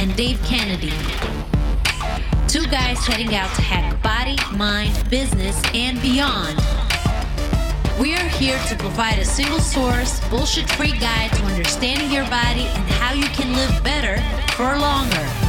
and Dave Kennedy. Two guys heading out to hack body, mind, business, and beyond. We are here to provide a single source, bullshit free guide to understanding your body and how you can live better for longer.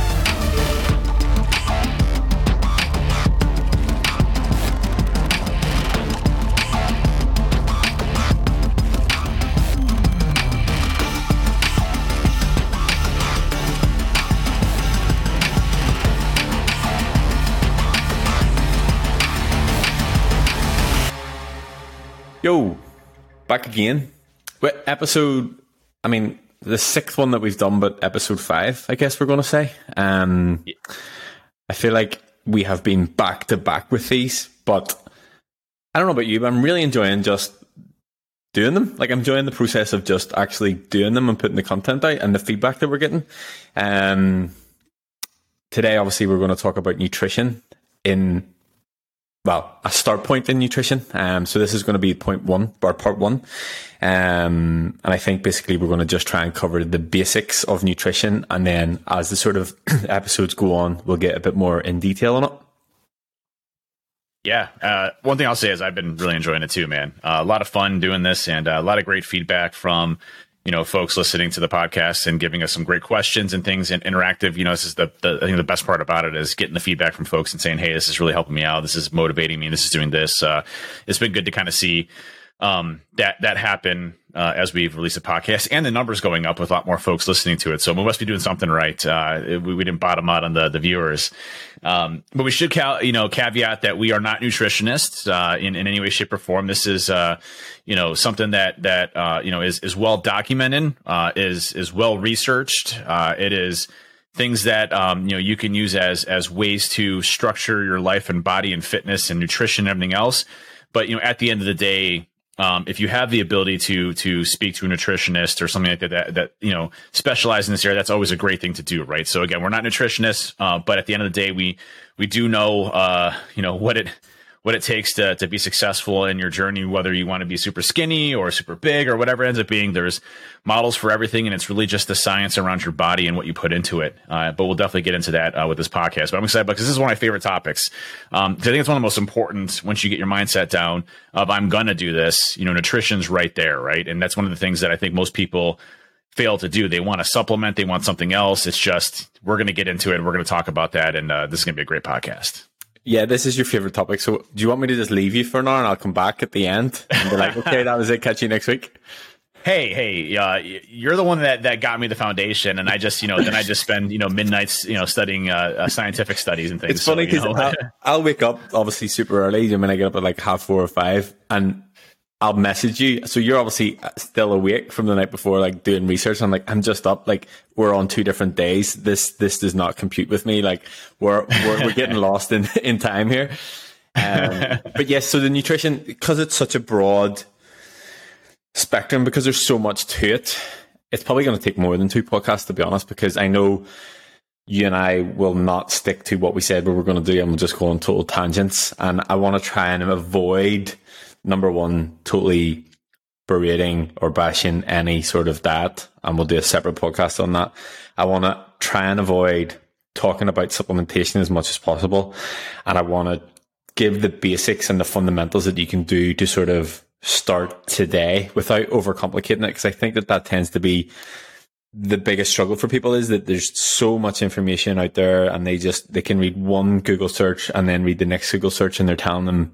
Back again. But episode, I mean, the sixth one that we've done, but episode five, I guess we're going to say. Um, I feel like we have been back to back with these, but I don't know about you, but I'm really enjoying just doing them. Like I'm enjoying the process of just actually doing them and putting the content out and the feedback that we're getting. Um, today, obviously, we're going to talk about nutrition in well, a start point in nutrition. Um, so this is going to be point one or part one. Um, and I think basically we're going to just try and cover the basics of nutrition. And then as the sort of episodes go on, we'll get a bit more in detail on it. Yeah. Uh, one thing I'll say is I've been really enjoying it too, man. Uh, a lot of fun doing this and uh, a lot of great feedback from you know, folks listening to the podcast and giving us some great questions and things and interactive. You know, this is the, the I think the best part about it is getting the feedback from folks and saying, Hey, this is really helping me out. This is motivating me. This is doing this. Uh, it's been good to kind of see, um, that, that happen, uh, as we've released a podcast and the numbers going up with a lot more folks listening to it. So we must be doing something right. Uh, we, we didn't bottom out on the, the viewers. Um, but we should, you know, caveat that we are not nutritionists, uh, in, in any way, shape or form. This is, uh, you know, something that, that, uh, you know, is, is well documented, uh, is, is well researched. It is, things that um, you know you can use as as ways to structure your life and body and fitness and nutrition and everything else but you know at the end of the day um, if you have the ability to to speak to a nutritionist or something like that, that, that you know specialize in this area, that's always a great thing to do, right? So again, we're not nutritionists, uh, but at the end of the day, we we do know uh, you know what it what it takes to, to be successful in your journey, whether you want to be super skinny or super big or whatever ends up being. There's models for everything, and it's really just the science around your body and what you put into it. Uh, but we'll definitely get into that uh, with this podcast. But I'm excited because this is one of my favorite topics. Um, I think it's one of the most important once you get your mindset down of I'm gonna do this. You know, nutrition's right there, right? And that's one of the things that I think most people fail to do. They want to supplement, they want something else. It's just we're going to get into it. We're going to talk about that, and uh, this is going to be a great podcast. Yeah, this is your favorite topic. So, do you want me to just leave you for an hour and I'll come back at the end and be like, okay, that was it. Catch you next week. Hey, hey, uh, you're the one that, that got me the foundation, and I just, you know, then I just spend, you know, midnights, you know, studying uh, uh, scientific studies and things. It's funny because so, you know. I'll, I'll, wake up obviously super early. I mean, I get up at like half four or five, and I'll message you. So you're obviously still awake from the night before, like doing research. I'm like, I'm just up. Like we're on two different days. This this does not compute with me. Like we're we're, we're getting lost in in time here. Um, but yes, so the nutrition because it's such a broad spectrum because there's so much to it. It's probably going to take more than two podcasts to be honest. Because I know you and I will not stick to what we said we were going to do, and we'll just go on total tangents. And I want to try and avoid number one, totally berating or bashing any sort of that. And we'll do a separate podcast on that. I want to try and avoid talking about supplementation as much as possible. And I want to give the basics and the fundamentals that you can do to sort of start today without overcomplicating it. Cause I think that that tends to be the biggest struggle for people is that there's so much information out there and they just, they can read one Google search and then read the next Google search and they're telling them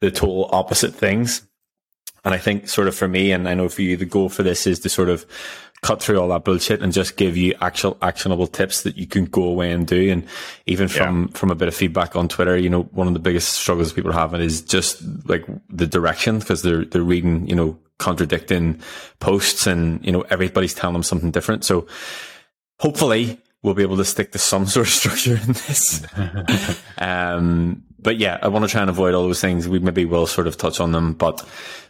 the total opposite things. And I think sort of for me, and I know for you, the goal for this is to sort of cut through all that bullshit and just give you actual actionable tips that you can go away and do. And even from, yeah. from a bit of feedback on Twitter, you know, one of the biggest struggles people are having is just like the direction because they're, they're reading, you know, contradicting posts and, you know, everybody's telling them something different. So hopefully we'll be able to stick to some sort of structure in this. um, but yeah, I want to try and avoid all those things. We maybe will sort of touch on them, but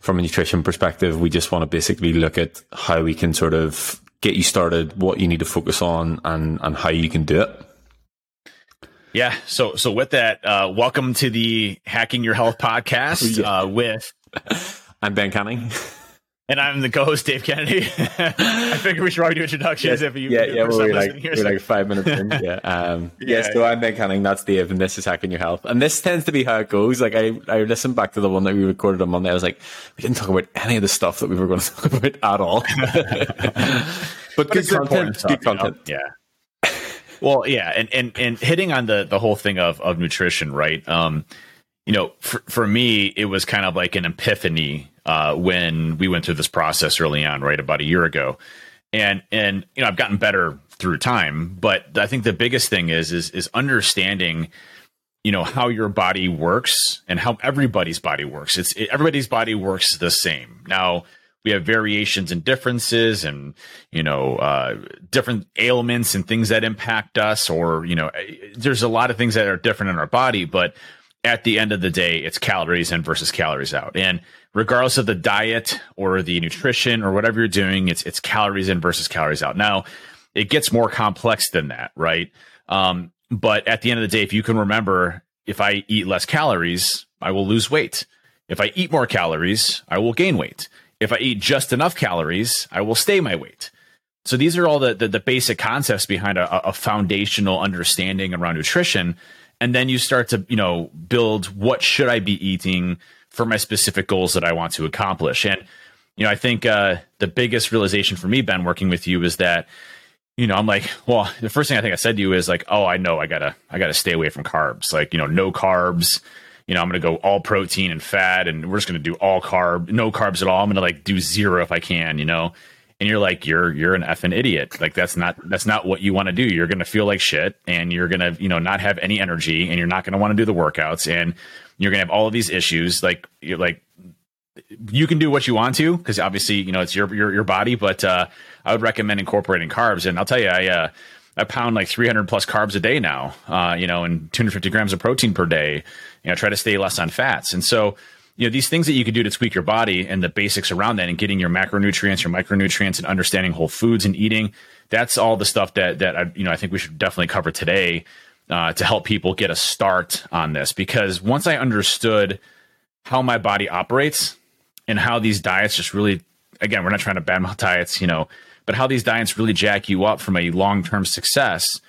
from a nutrition perspective, we just want to basically look at how we can sort of get you started, what you need to focus on, and and how you can do it. Yeah. So so with that, uh, welcome to the Hacking Your Health podcast uh, with. I'm Ben Canning. And I'm the co-host, Dave Kennedy. I figure we should probably do introductions yeah, if you. Yeah, yeah, well, we're like, we're like five minutes in. Yeah, um, yeah, yeah. So I'm Ben Canning. That's Dave, and this is hacking your health. And this tends to be how it goes. Like I, I listened back to the one that we recorded on Monday. I was like, we didn't talk about any of the stuff that we were going to talk about at all. but, but good content. Stuff, good content. You know? Yeah. Well, yeah, and, and and hitting on the the whole thing of of nutrition, right? Um, you know, for for me, it was kind of like an epiphany uh, when we went through this process early on, right about a year ago, and and you know I've gotten better through time, but I think the biggest thing is is is understanding you know how your body works and how everybody's body works. It's it, everybody's body works the same. Now we have variations and differences and you know uh, different ailments and things that impact us or you know there's a lot of things that are different in our body but at the end of the day it's calories in versus calories out and regardless of the diet or the nutrition or whatever you're doing, it's it's calories in versus calories out. Now, it gets more complex than that, right? Um, but at the end of the day, if you can remember, if I eat less calories, I will lose weight. If I eat more calories, I will gain weight. If I eat just enough calories, I will stay my weight. So these are all the the, the basic concepts behind a, a foundational understanding around nutrition. And then you start to, you know, build what should I be eating? For my specific goals that I want to accomplish. And, you know, I think uh, the biggest realization for me, Ben, working with you is that, you know, I'm like, well, the first thing I think I said to you is like, oh, I know I gotta, I gotta stay away from carbs. Like, you know, no carbs. You know, I'm gonna go all protein and fat, and we're just gonna do all carb, no carbs at all. I'm gonna like do zero if I can. You know, and you're like you're you're an effing idiot like that's not that's not what you want to do you're going to feel like shit and you're going to you know not have any energy and you're not going to want to do the workouts and you're gonna have all of these issues. Like you're like you can do what you want to because obviously you know it's your your your body. But uh, I would recommend incorporating carbs. And I'll tell you, I uh, I pound like 300 plus carbs a day now. Uh, you know, and 250 grams of protein per day. You know, try to stay less on fats. And so you know these things that you can do to tweak your body and the basics around that and getting your macronutrients your micronutrients and understanding whole foods and eating that's all the stuff that that I, you know I think we should definitely cover today uh, to help people get a start on this because once I understood how my body operates and how these diets just really, again, we're not trying to badmouth diets, you know, but how these diets really jack you up from a long term success.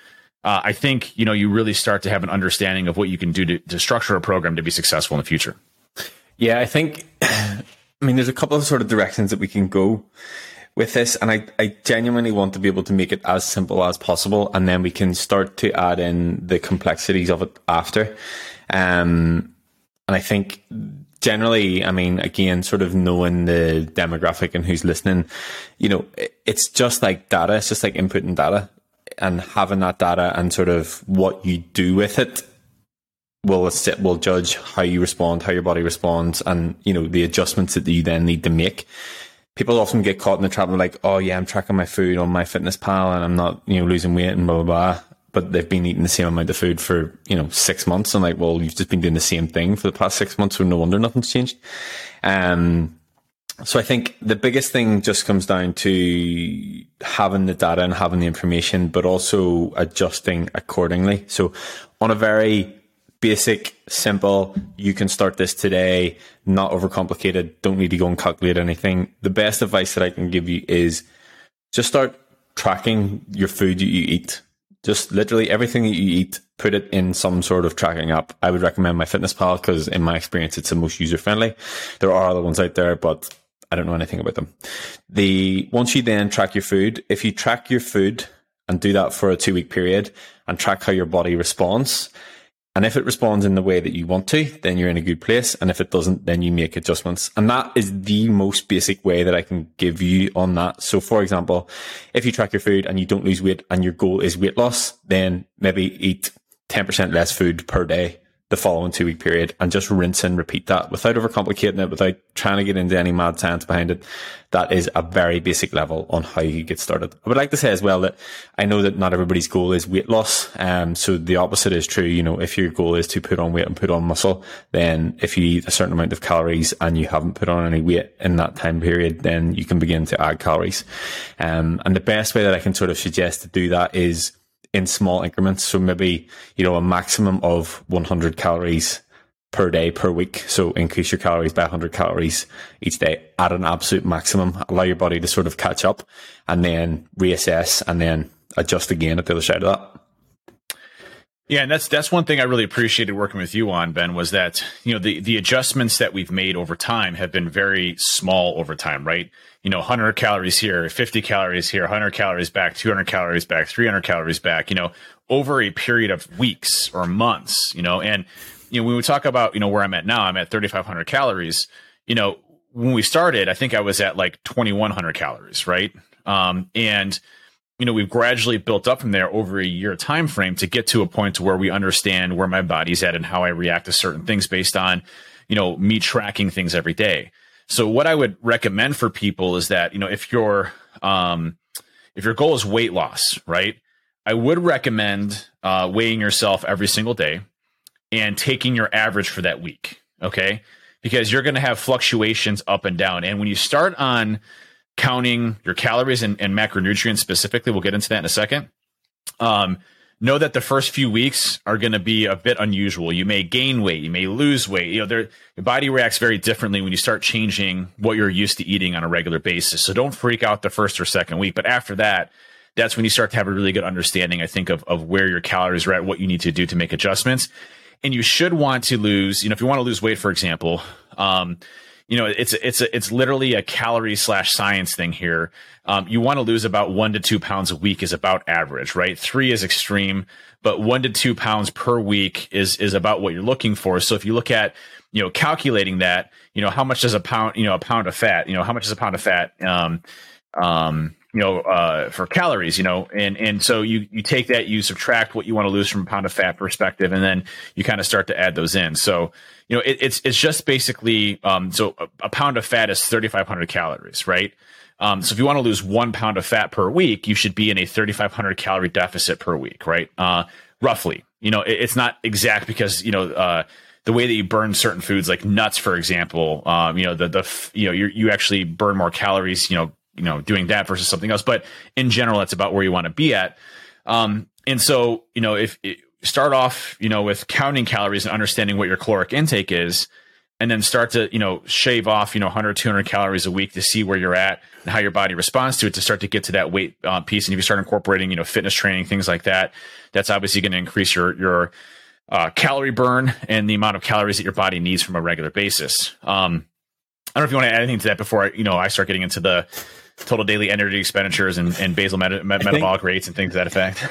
Uh, I think you know you really start to have an understanding of what you can do to, to structure a program to be successful in the future. Yeah, I think. I mean, there's a couple of sort of directions that we can go with this, and I, I genuinely want to be able to make it as simple as possible, and then we can start to add in the complexities of it after. Um, and I think generally, I mean, again, sort of knowing the demographic and who's listening, you know, it's just like data. It's just like inputting data and having that data and sort of what you do with it will sit will judge how you respond, how your body responds, and you know the adjustments that you then need to make people often get caught in the trap of like, oh yeah, I'm tracking my food on MyFitnessPal, and I'm not, you know, losing weight and blah, blah, blah. But they've been eating the same amount of food for, you know, six months. And like, well, you've just been doing the same thing for the past six months. So no wonder nothing's changed. Um, so I think the biggest thing just comes down to having the data and having the information, but also adjusting accordingly. So on a very basic, simple. You can start this today, not overcomplicated. Don't need to go and calculate anything. The best advice that I can give you is just start tracking your food that you eat. Just literally everything that you eat, put it in some sort of tracking app. I would recommend MyFitnessPal because in my experience, it's the most user friendly. There are other ones out there, but I don't know anything about them. The once you then track your food, if you track your food and do that for a two week period and track how your body responds, and if it responds in the way that you want to, then you're in a good place. And if it doesn't, then you make adjustments. And that is the most basic way that I can give you on that. So for example, if you track your food and you don't lose weight and your goal is weight loss, then maybe eat 10% less food per day the following two week period and just rinse and repeat that without overcomplicating it, without trying to get into any mad science behind it. That is a very basic level on how you get started. I would like to say as well that I know that not everybody's goal is weight loss. Um, so the opposite is true. You know, if your goal is to put on weight and put on muscle, then if you eat a certain amount of calories and you haven't put on any weight in that time period, then you can begin to add calories. Um, and the best way that I can sort of suggest to do that is in small increments. So maybe, you know, a maximum of 100 calories per day per week. So increase your calories by 100 calories each day at an absolute maximum. Allow your body to sort of catch up and then reassess and then adjust again at the other side of that. Yeah, and that's that's one thing I really appreciated working with you on, Ben, was that you know the the adjustments that we've made over time have been very small over time, right? You know, 100 calories here, 50 calories here, 100 calories back, 200 calories back, 300 calories back. You know, over a period of weeks or months. You know, and you know when we talk about you know where I'm at now, I'm at 3,500 calories. You know, when we started, I think I was at like 2,100 calories, right? Um, and you know we've gradually built up from there over a year time frame to get to a point to where we understand where my body's at and how I react to certain things based on you know me tracking things every day. So what I would recommend for people is that you know if your um, if your goal is weight loss, right? I would recommend uh, weighing yourself every single day and taking your average for that week. Okay, because you're going to have fluctuations up and down, and when you start on counting your calories and, and macronutrients specifically. We'll get into that in a second. Um, know that the first few weeks are going to be a bit unusual. You may gain weight, you may lose weight. You know, your body reacts very differently when you start changing what you're used to eating on a regular basis. So don't freak out the first or second week. But after that, that's when you start to have a really good understanding, I think, of, of where your calories are at, what you need to do to make adjustments. And you should want to lose, you know, if you want to lose weight, for example, um, you know, it's it's it's literally a calorie slash science thing here. Um, you want to lose about one to two pounds a week is about average, right? Three is extreme, but one to two pounds per week is is about what you're looking for. So if you look at you know calculating that, you know, how much does a pound, you know, a pound of fat, you know, how much is a pound of fat? Um, um, you know, uh, for calories, you know, and and so you you take that, you subtract what you want to lose from a pound of fat perspective, and then you kind of start to add those in. So you know, it, it's it's just basically um, so a, a pound of fat is 3,500 calories, right? Um, so if you want to lose one pound of fat per week, you should be in a 3,500 calorie deficit per week, right? Uh, roughly. You know, it, it's not exact because you know. Uh, the way that you burn certain foods, like nuts, for example, um, you know, the, the, you know, you you actually burn more calories, you know, you know, doing that versus something else. But in general, that's about where you want to be at. Um, and so, you know, if, start off, you know, with counting calories and understanding what your caloric intake is, and then start to, you know, shave off, you know, 100, 200 calories a week to see where you're at and how your body responds to it to start to get to that weight uh, piece. And if you start incorporating, you know, fitness training, things like that, that's obviously going to increase your, your, uh, calorie burn and the amount of calories that your body needs from a regular basis. Um, I don't know if you want to add anything to that before I, you know, I start getting into the total daily energy expenditures and, and basal met- metabolic think, rates and things to that effect.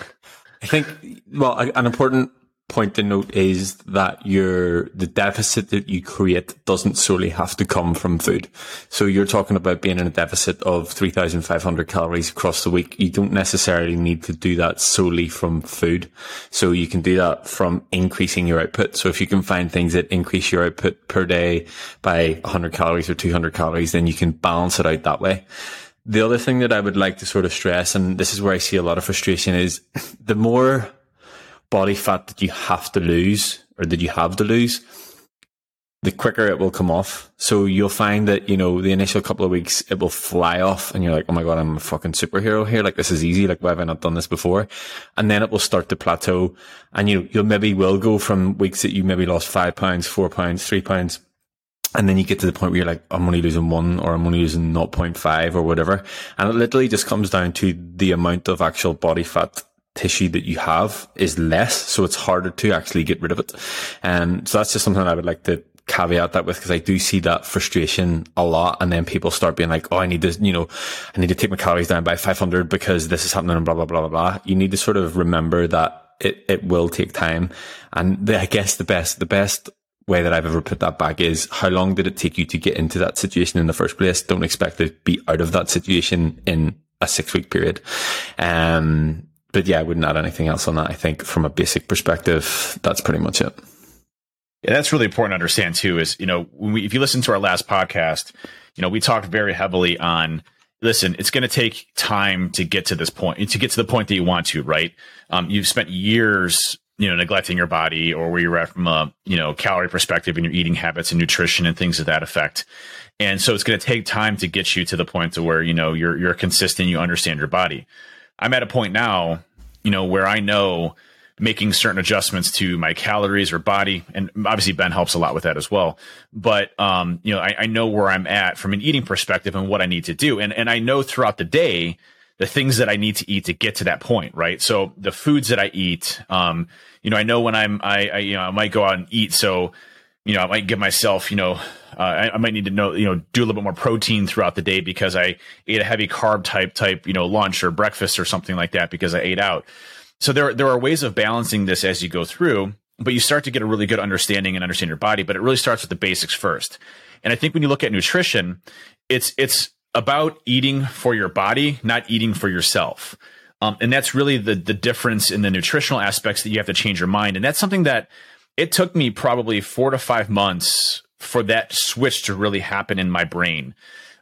I think, well, an important point to note is that your the deficit that you create doesn't solely have to come from food. So you're talking about being in a deficit of 3,500 calories across the week. You don't necessarily need to do that solely from food. So you can do that from increasing your output. So if you can find things that increase your output per day by 100 calories or 200 calories, then you can balance it out that way. The other thing that I would like to sort of stress, and this is where I see a lot of frustration, is the more body fat that you have to lose or that you have to lose, the quicker it will come off. So you'll find that, you know, the initial couple of weeks, it will fly off and you're like, oh my God, I'm a fucking superhero here. Like this is easy. Like why have I not done this before? And then it will start to plateau and you, you'll maybe will go from weeks that you maybe lost five pounds, four pounds, three pounds and then you get to the point where you're like, I'm only losing one or I'm only losing 0.5 or whatever. And it literally just comes down to the amount of actual body fat tissue that you have is less. So it's harder to actually get rid of it. And um, so that's just something I would like to caveat that with because I do see that frustration a lot. And then people start being like, Oh, I need to, you know, I need to take my calories down by 500 because this is happening and blah, blah, blah, blah, blah. You need to sort of remember that it, it will take time. And the, I guess the best, the best way that I've ever put that back is how long did it take you to get into that situation in the first place? Don't expect to be out of that situation in a six week period. Um, but yeah, I wouldn't add anything else on that. I think from a basic perspective, that's pretty much it. Yeah, that's really important to understand too. Is you know, we, if you listen to our last podcast, you know, we talked very heavily on. Listen, it's going to take time to get to this point, to get to the point that you want to. Right? Um, you've spent years you know neglecting your body or where you're at from a you know calorie perspective and your eating habits and nutrition and things of that effect and so it's going to take time to get you to the point to where you know you're you're consistent you understand your body i'm at a point now you know where i know making certain adjustments to my calories or body. And obviously Ben helps a lot with that as well. But, um, you know, I, I know where I'm at from an eating perspective and what I need to do. And, and I know throughout the day, the things that I need to eat to get to that point, right? So the foods that I eat, um, you know, I know when I'm, I, I, you know, I might go out and eat. So, you know, I might give myself, you know, uh, I, I, might need to know, you know, do a little bit more protein throughout the day because I ate a heavy carb type type, you know, lunch or breakfast or something like that because I ate out. So there, there are ways of balancing this as you go through, but you start to get a really good understanding and understand your body. But it really starts with the basics first. And I think when you look at nutrition, it's it's about eating for your body, not eating for yourself. Um, and that's really the the difference in the nutritional aspects that you have to change your mind. And that's something that it took me probably four to five months for that switch to really happen in my brain.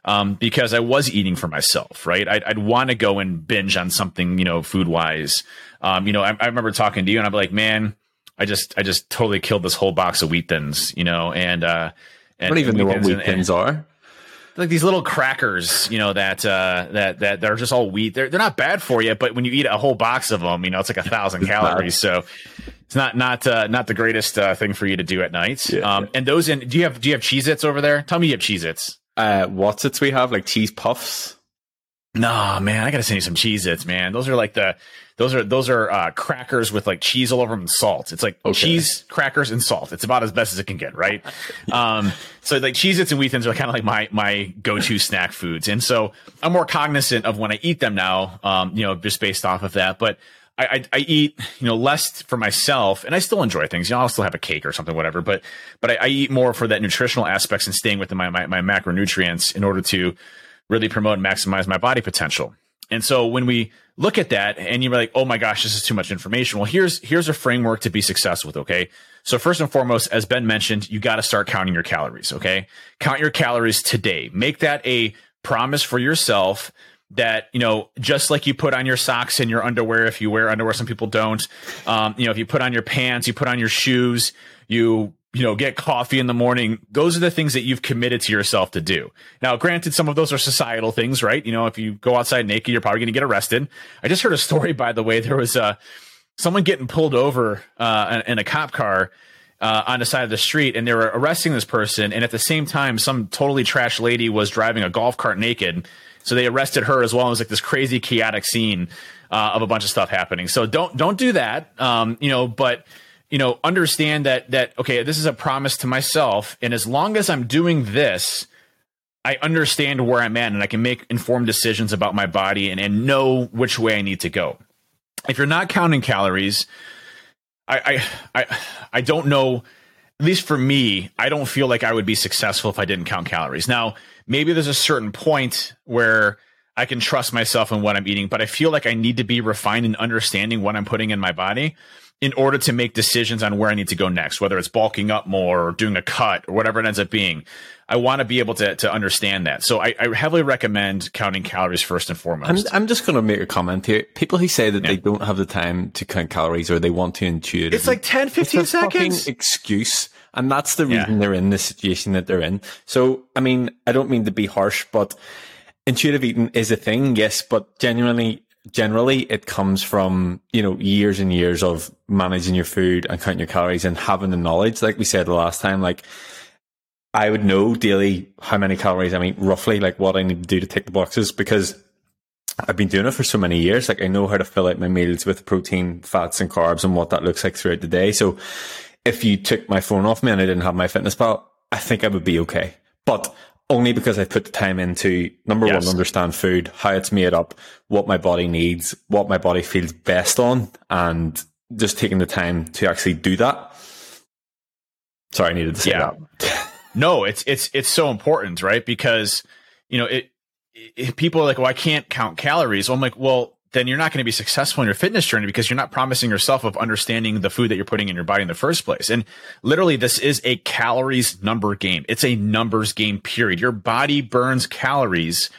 Um, because I was eating for myself, right? I'd, I'd want to go and binge on something, you know, food wise. Um, you know, I, I, remember talking to you and I'm like, man, I just, I just totally killed this whole box of wheat thins, you know, and, uh, and I don't even know what wheat thins are like these little crackers, you know, that uh, that that are just all wheat. They're they're not bad for you, but when you eat a whole box of them, you know, it's like a thousand calories. So it's not not uh, not the greatest uh, thing for you to do at night. Yeah, um, yeah. And those in do you have do you have Cheez Its over there? Tell me you have Cheez Its. Uh, what's its we have like cheese puffs. Nah, man, I gotta send you some Cheez Its, man. Those are like the those are those are uh, crackers with like cheese all over them and salt. It's like okay. cheese, crackers, and salt. It's about as best as it can get, right? um, so like Cheez Its and Wheat Thins are kind of like my my go to snack foods, and so I'm more cognizant of when I eat them now. Um, you know, just based off of that, but. I, I, I, eat, you know, less for myself, and I still enjoy things. You know, I'll still have a cake or something, whatever. But, but I, I eat more for that nutritional aspects and staying within my, my, my macronutrients in order to really promote and maximize my body potential. And so when we look at that and you're like, oh my gosh, this is too much information. Well, here's here's a framework to be successful with, okay? So first and foremost, as Ben mentioned, you got to start counting your calories, okay? Count your calories today. Make that a promise for yourself that you know just like you put on your socks and your underwear if you wear underwear some people don't um, you know if you put on your pants you put on your shoes you you know, get coffee in the morning. Those are the things that you've committed to yourself to do. Now, granted, some of those are societal things, right? You know, if you go outside naked, you're probably going to get arrested. I just heard a story, by the way. There was uh, someone getting pulled over uh, in a cop car uh, on the side of the street, and they were arresting this person. And at the same time, some totally trash lady was driving a golf cart naked. So they arrested her as well. It was like this crazy, chaotic scene uh, of a bunch of stuff happening. So don't don't do that. Um, you know, but you know, understand that that okay, this is a promise to myself, and as long as I'm doing this, I understand where I'm at, and I can make informed decisions about my body and, and know which way I need to go. If you're not counting calories, I I I, I don't know. At least for me, I don't feel like I would be successful if I didn't count calories. Now, maybe there's a certain point where I can trust myself in what I'm eating, but I feel like I need to be refined in understanding what I'm putting in my body in order to make decisions on where I need to go next, whether it's bulking up more or doing a cut or whatever it ends up being. I want to be able to, to understand that. So I, I heavily recommend counting calories first and foremost. I'm, I'm just going to make a comment here. People who say that yeah. they don't have the time to count calories or they want to intuitively. It's like 10, 15 it's a seconds. excuse. And that's the reason yeah. they're in the situation that they're in. So, I mean, I don't mean to be harsh, but intuitive eating is a thing, yes, but genuinely generally it comes from, you know, years and years of managing your food and counting your calories and having the knowledge. Like we said the last time, like I would know daily how many calories I mean, roughly like what I need to do to tick the boxes because I've been doing it for so many years. Like I know how to fill out my meals with protein, fats and carbs and what that looks like throughout the day. So if you took my phone off me and I didn't have my fitness pal, I think I would be okay. But only because I put the time into number yes. one, understand food, how it's made up, what my body needs, what my body feels best on, and just taking the time to actually do that. Sorry, I needed to say yeah. that. no, it's it's it's so important, right? Because you know it, it people are like, well, I can't count calories. Well, I'm like, well, then you're not going to be successful in your fitness journey because you're not promising yourself of understanding the food that you're putting in your body in the first place. And literally, this is a calories number game. It's a numbers game, period. Your body burns calories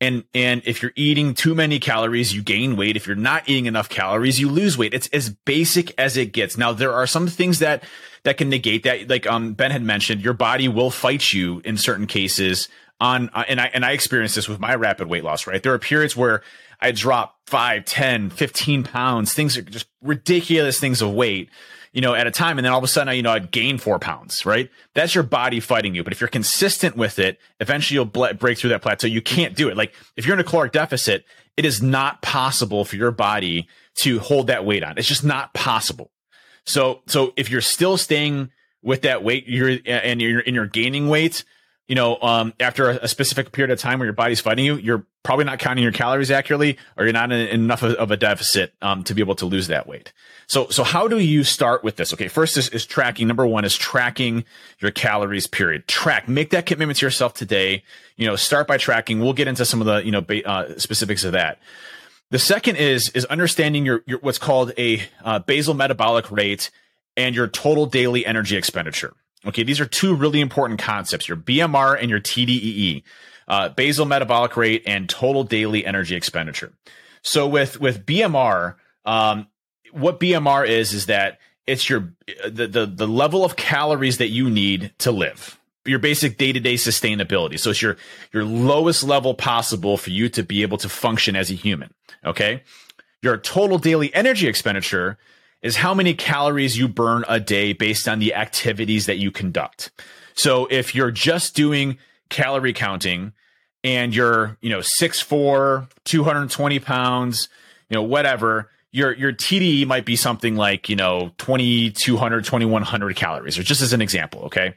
And, and if you're eating too many calories, you gain weight. If you're not eating enough calories, you lose weight. It's as basic as it gets. Now, there are some things that, that can negate that. Like, um, Ben had mentioned, your body will fight you in certain cases on, uh, and I, and I experienced this with my rapid weight loss, right? There are periods where I drop 5, 10, 15 pounds. Things are just ridiculous things of weight you know, at a time. And then all of a sudden, you know, I'd gain four pounds, right? That's your body fighting you. But if you're consistent with it, eventually you'll ble- break through that plateau. You can't do it. Like if you're in a caloric deficit, it is not possible for your body to hold that weight on. It's just not possible. So, so if you're still staying with that weight, you're, and you're, and you're gaining weight, you know, um, after a, a, specific period of time where your body's fighting you, you're probably not counting your calories accurately, or you're not in, in enough of, of, a deficit um, to be able to lose that weight. So, so how do you start with this? Okay, first is, is tracking. Number one is tracking your calories. Period. Track. Make that commitment to yourself today. You know, start by tracking. We'll get into some of the you know ba- uh, specifics of that. The second is is understanding your, your what's called a uh, basal metabolic rate and your total daily energy expenditure. Okay, these are two really important concepts: your BMR and your TDEE, uh, basal metabolic rate and total daily energy expenditure. So with with BMR, um, what BMR is is that it's your the, the the level of calories that you need to live your basic day-to-day sustainability so it's your your lowest level possible for you to be able to function as a human okay your total daily energy expenditure is how many calories you burn a day based on the activities that you conduct. So if you're just doing calorie counting and you're, you know, 6'4, 220 pounds, you know, whatever, your your TDE might be something like, you know, 2200, 2100 calories, or just as an example, okay?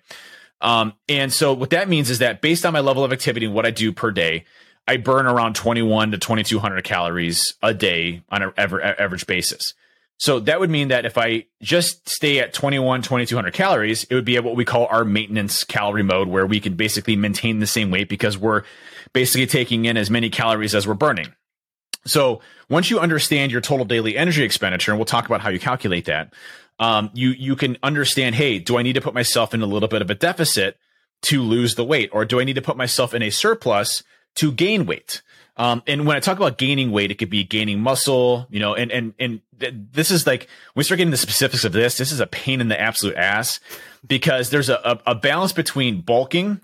Um, and so what that means is that based on my level of activity and what I do per day, I burn around 21 to 2200 calories a day on an average basis. So that would mean that if I just stay at 21, 2200 calories, it would be at what we call our maintenance calorie mode, where we can basically maintain the same weight because we're basically taking in as many calories as we're burning. So once you understand your total daily energy expenditure, and we'll talk about how you calculate that, um, you you can understand, hey, do I need to put myself in a little bit of a deficit to lose the weight, or do I need to put myself in a surplus to gain weight? Um, and when I talk about gaining weight, it could be gaining muscle, you know, and, and, and th- this is like, when we start getting the specifics of this, this is a pain in the absolute ass because there's a, a, a balance between bulking,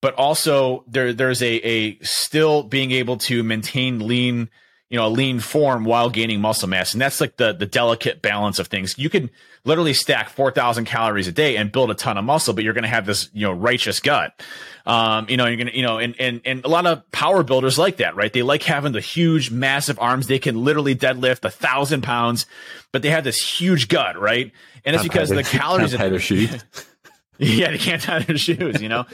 but also there, there's a, a still being able to maintain lean, you know, a lean form while gaining muscle mass. And that's like the, the delicate balance of things. You can literally stack 4,000 calories a day and build a ton of muscle, but you're going to have this, you know, righteous gut. Um, you know, you're going to, you know, and, and, and a lot of power builders like that, right? They like having the huge, massive arms. They can literally deadlift a thousand pounds, but they have this huge gut, right? And it's because the calories. Yeah, they can't tie their shoes, you know.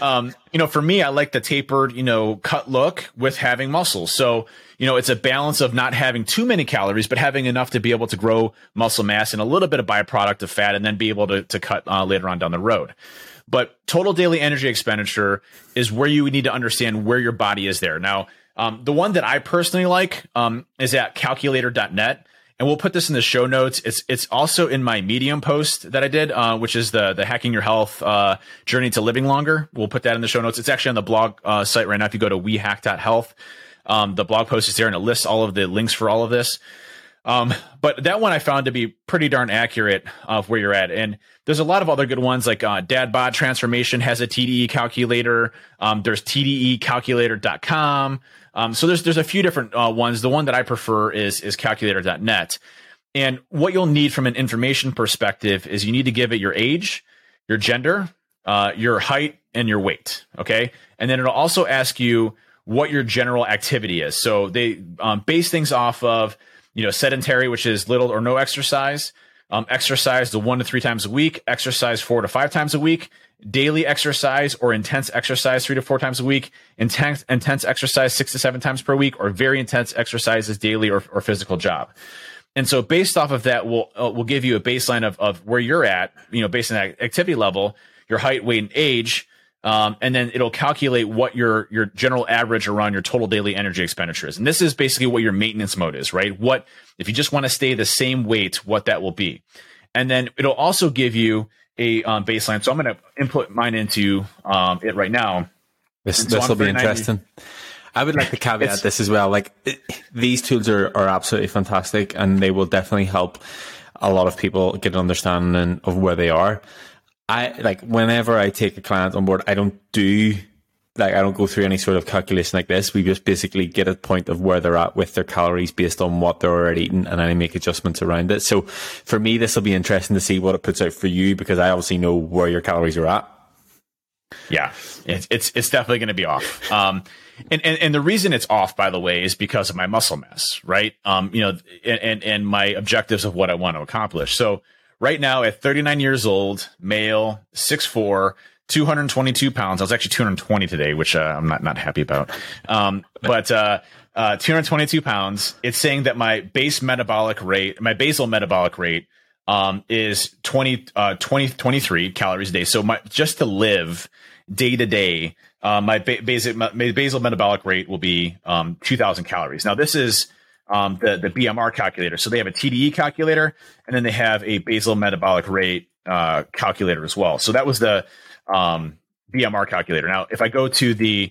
um, you know, for me, I like the tapered, you know, cut look with having muscles. So, you know, it's a balance of not having too many calories, but having enough to be able to grow muscle mass and a little bit of byproduct of fat, and then be able to to cut uh, later on down the road. But total daily energy expenditure is where you need to understand where your body is there. Now, um, the one that I personally like um, is at calculator.net and we'll put this in the show notes. It's it's also in my Medium post that I did, uh, which is the the hacking your health uh, journey to living longer. We'll put that in the show notes. It's actually on the blog uh, site right now. If you go to wehack.health, um, the blog post is there and it lists all of the links for all of this. Um, but that one I found to be pretty darn accurate of where you're at. And there's a lot of other good ones like uh, Dadbot Transformation has a TDE calculator. Um, there's TDEcalculator.com. Um, so there's there's a few different uh, ones. The one that I prefer is is calculator.net. And what you'll need from an information perspective is you need to give it your age, your gender, uh, your height, and your weight. Okay, and then it'll also ask you what your general activity is. So they um, base things off of you know sedentary, which is little or no exercise. Um, exercise the one to three times a week, exercise four to five times a week, daily exercise or intense exercise three to four times a week, intense intense exercise six to seven times per week, or very intense exercises daily or, or physical job. And so, based off of that, we'll uh, we'll give you a baseline of of where you're at, you know, based on that activity level, your height, weight, and age, um, and then it'll calculate what your your general average around your total daily energy expenditure is. And this is basically what your maintenance mode is, right? What if you just want to stay the same weight, what that will be, and then it'll also give you a um, baseline. So I'm going to input mine into um, it right now. This this will be interesting. I would like to caveat this as well. Like it, these tools are, are absolutely fantastic and they will definitely help a lot of people get an understanding of where they are. I like whenever I take a client on board, I don't do like I don't go through any sort of calculation like this. We just basically get a point of where they're at with their calories based on what they're already eating, and I make adjustments around it. So for me, this will be interesting to see what it puts out for you because I obviously know where your calories are at. Yeah, it's it's, it's definitely going to be off. Um, and, and and the reason it's off, by the way, is because of my muscle mass, right? Um, you know, and and, and my objectives of what I want to accomplish. So right now, at 39 years old, male, 6'4", 222 pounds. I was actually 220 today, which uh, I'm not not happy about. Um, but uh, uh, 222 pounds. It's saying that my base metabolic rate, my basal metabolic rate, um, is 20, uh, 20, 23 calories a day. So my just to live day to day, uh, my ba- basic my basal metabolic rate will be um, 2,000 calories. Now this is um, the the BMR calculator. So they have a TDE calculator, and then they have a basal metabolic rate uh, calculator as well. So that was the um, BMR calculator. Now, if I go to the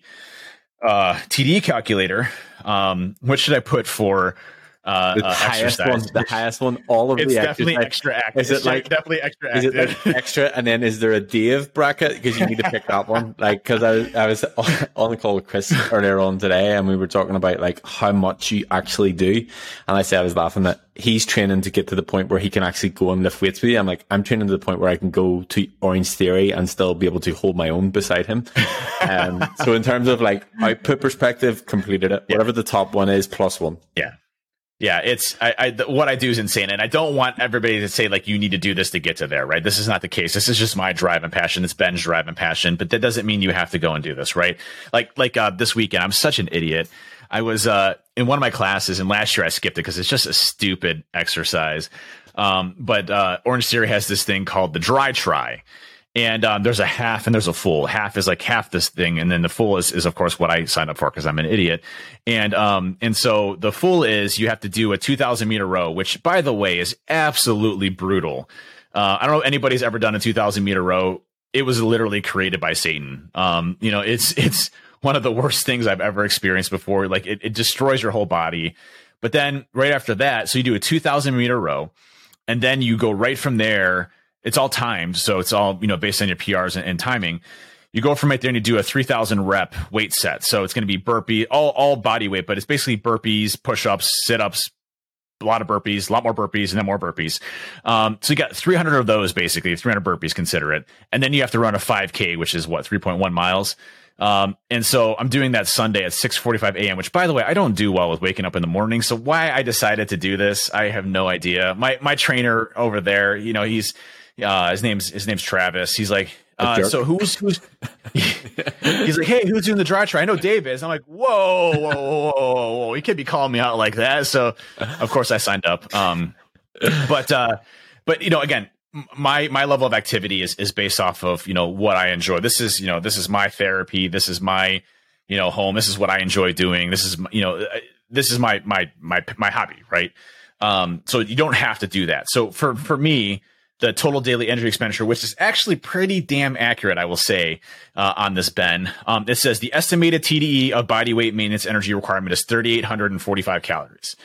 uh, TDE calculator, um, what should I put for uh, the uh, highest exercise? one, the highest one, all of it's the definitely exercise. extra active. Is it It's like- definitely extra Is it like extra? And then is there a Dave bracket? Because you need to pick that one. Like, because I, was- I was on- the call with Chris earlier on today, and we were talking about like how much you actually do. And I said I was laughing that he's training to get to the point where he can actually go and lift weights with you. I'm like, I'm training to the point where I can go to Orange Theory and still be able to hold my own beside him. Um, so in terms of like output perspective, completed it. Whatever the top one is, plus one. Yeah. Yeah, it's I, I what I do is insane, and I don't want everybody to say like you need to do this to get to there, right? This is not the case. This is just my drive and passion. It's Ben's drive and passion, but that doesn't mean you have to go and do this, right? Like like uh, this weekend, I'm such an idiot. I was uh, in one of my classes, and last year I skipped it because it's just a stupid exercise. Um, but uh, Orange Theory has this thing called the Dri-Tri, and um, there's a half and there's a full. Half is like half this thing, and then the full is, is of course what I signed up for because I'm an idiot. And um, and so the full is you have to do a 2,000 meter row, which by the way is absolutely brutal. Uh, I don't know if anybody's ever done a 2,000 meter row. It was literally created by Satan. Um, you know, it's it's one of the worst things I've ever experienced before. Like it, it destroys your whole body. But then right after that, so you do a 2,000 meter row, and then you go right from there. It's all timed, so it's all you know based on your PRs and, and timing. You go from right there and you do a 3,000 rep weight set. So it's going to be burpee, all all body weight, but it's basically burpees, push ups, sit ups, a lot of burpees, a lot more burpees, and then more burpees. Um, so you got 300 of those basically, 300 burpees, consider it. And then you have to run a 5K, which is what, 3.1 miles. Um, and so I'm doing that Sunday at 6:45 a.m. Which, by the way, I don't do well with waking up in the morning. So why I decided to do this, I have no idea. My my trainer over there, you know, he's uh, his name's his name's Travis. He's like, uh, so who's who's? he's like, hey, who's doing the Dri-Tri? I know Dave is. I'm like, whoa, whoa, whoa, whoa, whoa. You can't be calling me out like that. So, of course, I signed up. Um, but uh, but you know, again, my my level of activity is is based off of you know what I enjoy. This is you know this is my therapy. This is my you know home. This is what I enjoy doing. This is you know uh, this is my my my my hobby, right? Um, so you don't have to do that. So for for me, the total daily energy expenditure, which is actually pretty damn accurate, I will say, uh, on this Ben. Um, it says the estimated TDE of body weight maintenance energy requirement is 3,845 calories.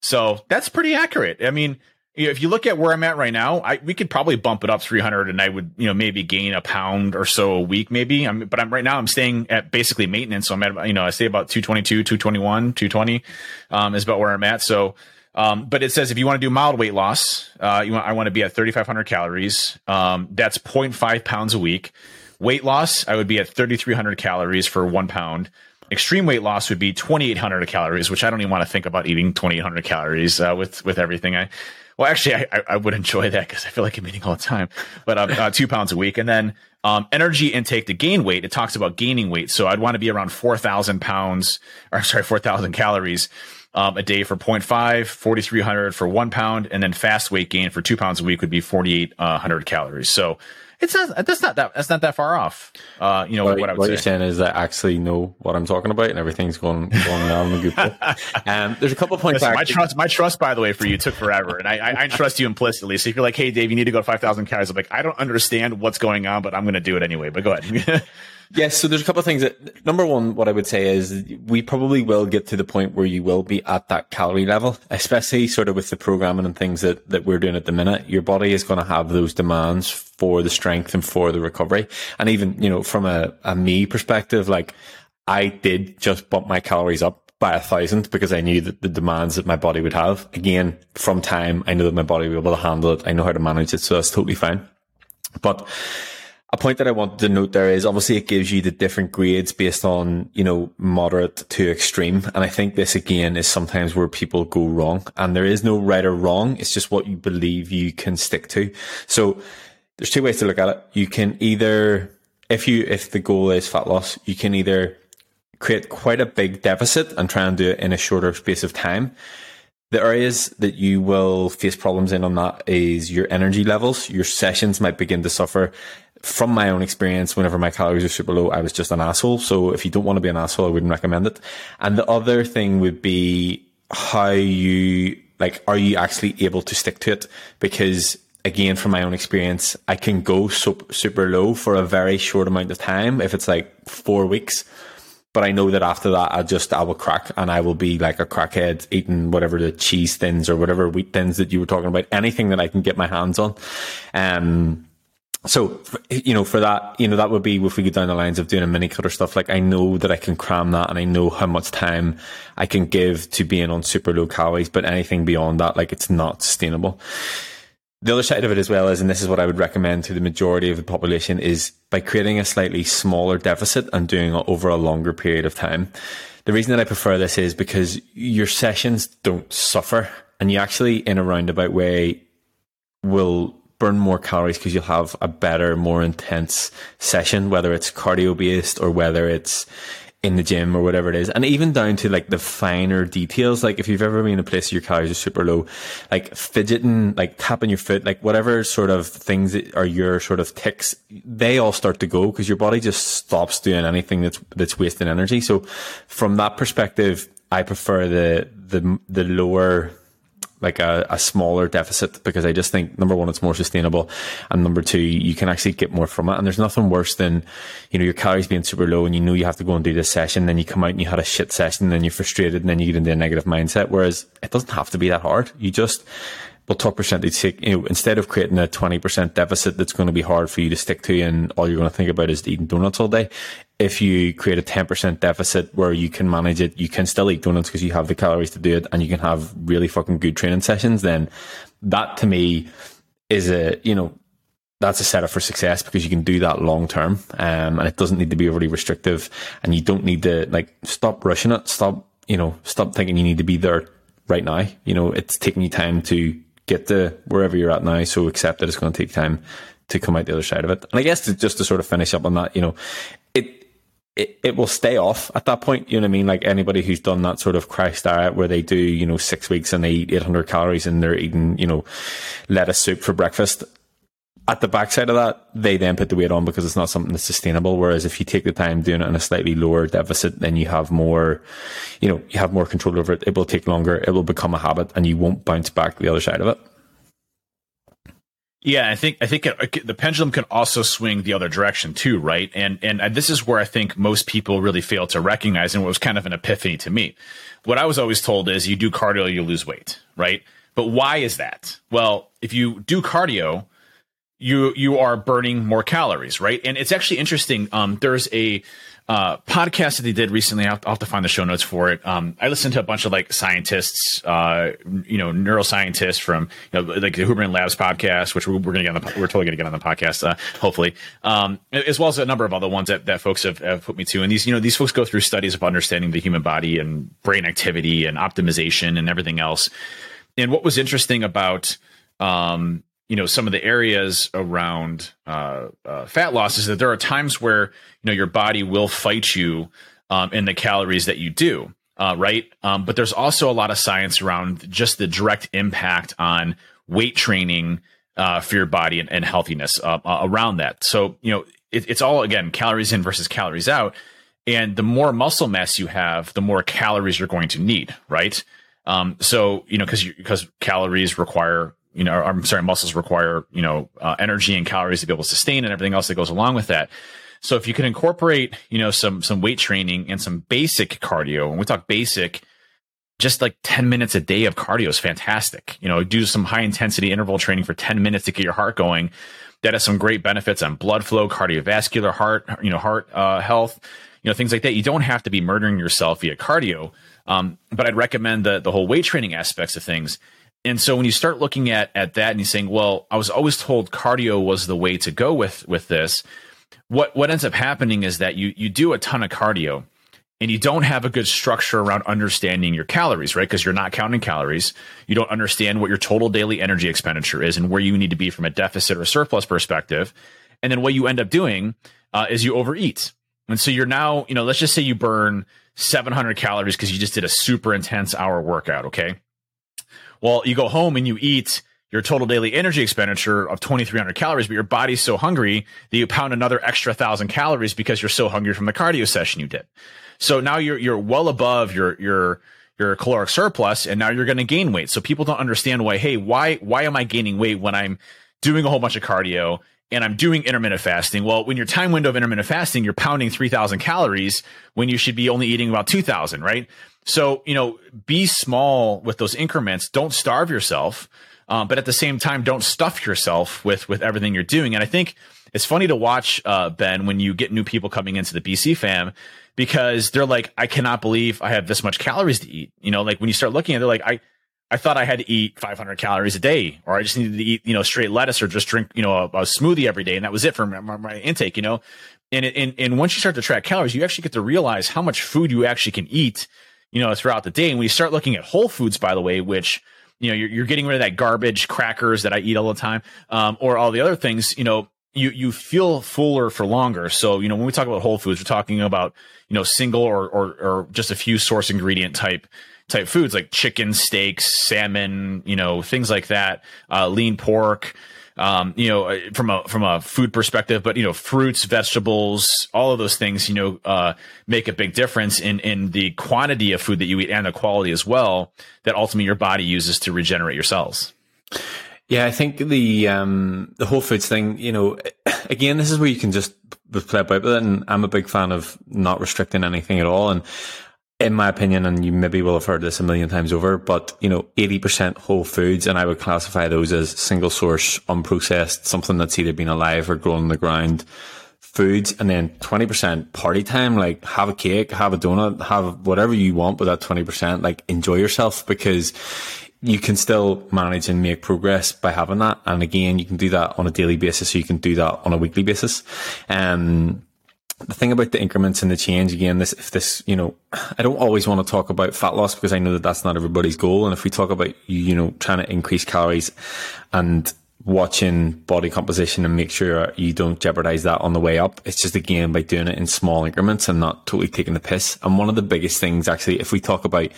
So that's pretty accurate. I mean, if you look at where I'm at right now, I we could probably bump it up 300, and I would you know maybe gain a pound or so a week, maybe. I'm, but I'm right now I'm staying at basically maintenance, so I'm at you know I stay about 222, 221, 220 um, is about where I'm at. So. Um, but it says if you want to do mild weight loss, uh, you want, I want to be at 3,500 calories. Um, that's 0.5 pounds a week. Weight loss, I would be at 3,300 calories for one pound. Extreme weight loss would be 2,800 calories, which I don't even want to think about eating 2,800 calories uh, with with everything. I well, actually, I, I, would enjoy that because I feel like I'm eating all the time. But uh, uh, two pounds a week, and then um, energy intake to gain weight. It talks about gaining weight, so I'd want to be around 4,000 pounds, or sorry, 4,000 calories um, a day for 0.5, 4,300 for one pound, and then fast weight gain for two pounds a week would be 4,800 calories. So it's not that's not that that's not that far off. Uh, you know What, what, I would what say. you're saying is that I actually know what I'm talking about, and everything's going going well in the good. Um, there's a couple of points. Listen, I my trust, my trust, by the way, for you took forever, and I, I, I trust you implicitly. So if you're like, "Hey, Dave, you need to go to five thousand calories," I'm like, I don't understand what's going on, but I'm going to do it anyway. But go ahead. Yes, so there's a couple of things that number one, what I would say is we probably will get to the point where you will be at that calorie level, especially sort of with the programming and things that, that we're doing at the minute. Your body is going to have those demands for the strength and for the recovery. And even, you know, from a, a me perspective, like I did just bump my calories up by a thousand because I knew that the demands that my body would have. Again, from time, I know that my body will be able to handle it. I know how to manage it. So that's totally fine. But a point that I wanted to note there is obviously it gives you the different grades based on, you know, moderate to extreme. And I think this again is sometimes where people go wrong and there is no right or wrong. It's just what you believe you can stick to. So there's two ways to look at it. You can either, if you, if the goal is fat loss, you can either create quite a big deficit and try and do it in a shorter space of time. The areas that you will face problems in on that is your energy levels. Your sessions might begin to suffer from my own experience, whenever my calories are super low, I was just an asshole. So if you don't want to be an asshole, I wouldn't recommend it. And the other thing would be how you, like, are you actually able to stick to it? Because again, from my own experience, I can go super, super low for a very short amount of time. If it's like four weeks, but I know that after that, I just, I will crack and I will be like a crackhead eating whatever the cheese thins or whatever wheat thins that you were talking about, anything that I can get my hands on. Um, so you know for that you know that would be if we go down the lines of doing a mini cut or stuff like i know that i can cram that and i know how much time i can give to being on super low calories but anything beyond that like it's not sustainable. The other side of it as well is and this is what i would recommend to the majority of the population is by creating a slightly smaller deficit and doing it over a longer period of time. The reason that i prefer this is because your sessions don't suffer and you actually in a roundabout way will burn more calories because you'll have a better, more intense session, whether it's cardio based or whether it's in the gym or whatever it is. And even down to like the finer details. Like if you've ever been in a place where your calories are super low, like fidgeting, like tapping your foot, like whatever sort of things are your sort of ticks, they all start to go because your body just stops doing anything that's, that's wasting energy. So from that perspective, I prefer the, the, the lower, like a, a smaller deficit because I just think number one, it's more sustainable. And number two, you can actually get more from it. And there's nothing worse than, you know, your calories being super low and you know you have to go and do this session. Then you come out and you had a shit session and then you're frustrated and then you get into a negative mindset. Whereas it doesn't have to be that hard. You just, will talk percentage take, you know, instead of creating a 20% deficit that's going to be hard for you to stick to and all you're going to think about is eating donuts all day. If you create a 10% deficit where you can manage it, you can still eat donuts because you have the calories to do it and you can have really fucking good training sessions, then that to me is a, you know, that's a setup for success because you can do that long term. Um, and it doesn't need to be overly restrictive and you don't need to like stop rushing it. Stop, you know, stop thinking you need to be there right now. You know, it's taking you time to get to wherever you're at now. So accept that it's going to take time to come out the other side of it. And I guess to, just to sort of finish up on that, you know, it, it, will stay off at that point. You know what I mean? Like anybody who's done that sort of crash diet where they do, you know, six weeks and they eat 800 calories and they're eating, you know, lettuce soup for breakfast at the backside of that, they then put the weight on because it's not something that's sustainable. Whereas if you take the time doing it in a slightly lower deficit, then you have more, you know, you have more control over it. It will take longer. It will become a habit and you won't bounce back the other side of it. Yeah, I think I think it, the pendulum can also swing the other direction too, right? And and this is where I think most people really fail to recognize, and what was kind of an epiphany to me. What I was always told is, you do cardio, you lose weight, right? But why is that? Well, if you do cardio, you you are burning more calories, right? And it's actually interesting. Um, there's a uh, podcast that they did recently. I'll, I'll, have to find the show notes for it. Um, I listened to a bunch of like scientists, uh, you know, neuroscientists from you know, like the Huberman Labs podcast, which we're, we're going to get on the, we're totally going to get on the podcast, uh, hopefully, um, as well as a number of other ones that, that folks have, have put me to. And these, you know, these folks go through studies of understanding the human body and brain activity and optimization and everything else. And what was interesting about, um, you know some of the areas around uh, uh, fat loss is that there are times where know your body will fight you um, in the calories that you do uh, right? Um, but there's also a lot of science around just the direct impact on weight training uh, for your body and, and healthiness uh, uh, around that. So you know it, it's all again calories in versus calories out. And the more muscle mass you have the more calories you're going to need right? Um, so you know because because calories require you know, I'm sorry, muscles require, you know, uh, energy and calories to be able to sustain and everything else that goes along with that. So if you can incorporate, you know, some some weight training and some basic cardio, and we talk basic, just like 10 minutes a day of cardio is fantastic. You know, do some high intensity interval training for 10 minutes to get your heart going. That has some great benefits on blood flow, cardiovascular heart, you know, heart uh, health, you know, things like that. You don't have to be murdering yourself via cardio. Um, but I'd recommend the the whole weight training aspects of things. And so when you start looking at at that and you're saying, well, I was always told cardio was the way to go with with this what what ends up happening is that you you do a ton of cardio and you don't have a good structure around understanding your calories, right? Because you're not counting calories. You don't understand what your total daily energy expenditure is and where you need to be from a deficit or surplus perspective. And then what you end up doing uh, is you overeat. And so you're now, you know, let's just say you burn 700 calories because you just did a super intense hour workout. Okay. Well, you go home and you eat your total daily energy expenditure of 2300 calories, but your body's so hungry that you pound another extra thousand calories because you're so hungry from the cardio session you did. So now you're, you're well above your, your, your caloric surplus and now you're going to gain weight. So people don't understand why, hey, why, why am I gaining weight when I'm doing a whole bunch of cardio and I'm doing intermittent fasting. Well, when your time window of intermittent fasting, you're pounding 3000 calories when you should be only eating about 2000, right? So, you know, be small with those increments. Don't starve yourself. Um, but at the same time, don't stuff yourself with with everything you're doing. And I think it's funny to watch uh, Ben when you get new people coming into the BC fam because they're like, I cannot believe I have this much calories to eat. You know, like when you start looking at, it, they're like, I. I thought I had to eat 500 calories a day, or I just needed to eat, you know, straight lettuce, or just drink, you know, a, a smoothie every day, and that was it for my, my intake, you know. And, and and once you start to track calories, you actually get to realize how much food you actually can eat, you know, throughout the day. And when you start looking at whole foods, by the way, which you know, you're, you're getting rid of that garbage crackers that I eat all the time, um, or all the other things, you know, you, you feel fuller for longer. So, you know, when we talk about whole foods, we're talking about, you know, single or, or, or just a few source ingredient type, type foods like chicken, steaks, salmon, you know, things like that, uh, lean pork, um, you know, uh, from a from a food perspective, but you know, fruits, vegetables, all of those things, you know, uh, make a big difference in in the quantity of food that you eat and the quality as well. That ultimately your body uses to regenerate your cells. Yeah, I think the um, the Whole Foods thing, you know, again, this is where you can just play about with it. And I'm a big fan of not restricting anything at all. And in my opinion, and you maybe will have heard this a million times over, but you know, 80% whole foods, and I would classify those as single source, unprocessed, something that's either been alive or grown on the ground foods, and then 20% party time, like have a cake, have a donut, have whatever you want with that 20%, like enjoy yourself because you can still manage and make progress by having that. And again, you can do that on a daily basis, so you can do that on a weekly basis. Um, the thing about the increments and the change again, this, if this, you know, I don't always want to talk about fat loss because I know that that's not everybody's goal. And if we talk about, you know, trying to increase calories and watching body composition and make sure you don't jeopardize that on the way up. It's just again by doing it in small increments and not totally taking the piss. And one of the biggest things actually, if we talk about,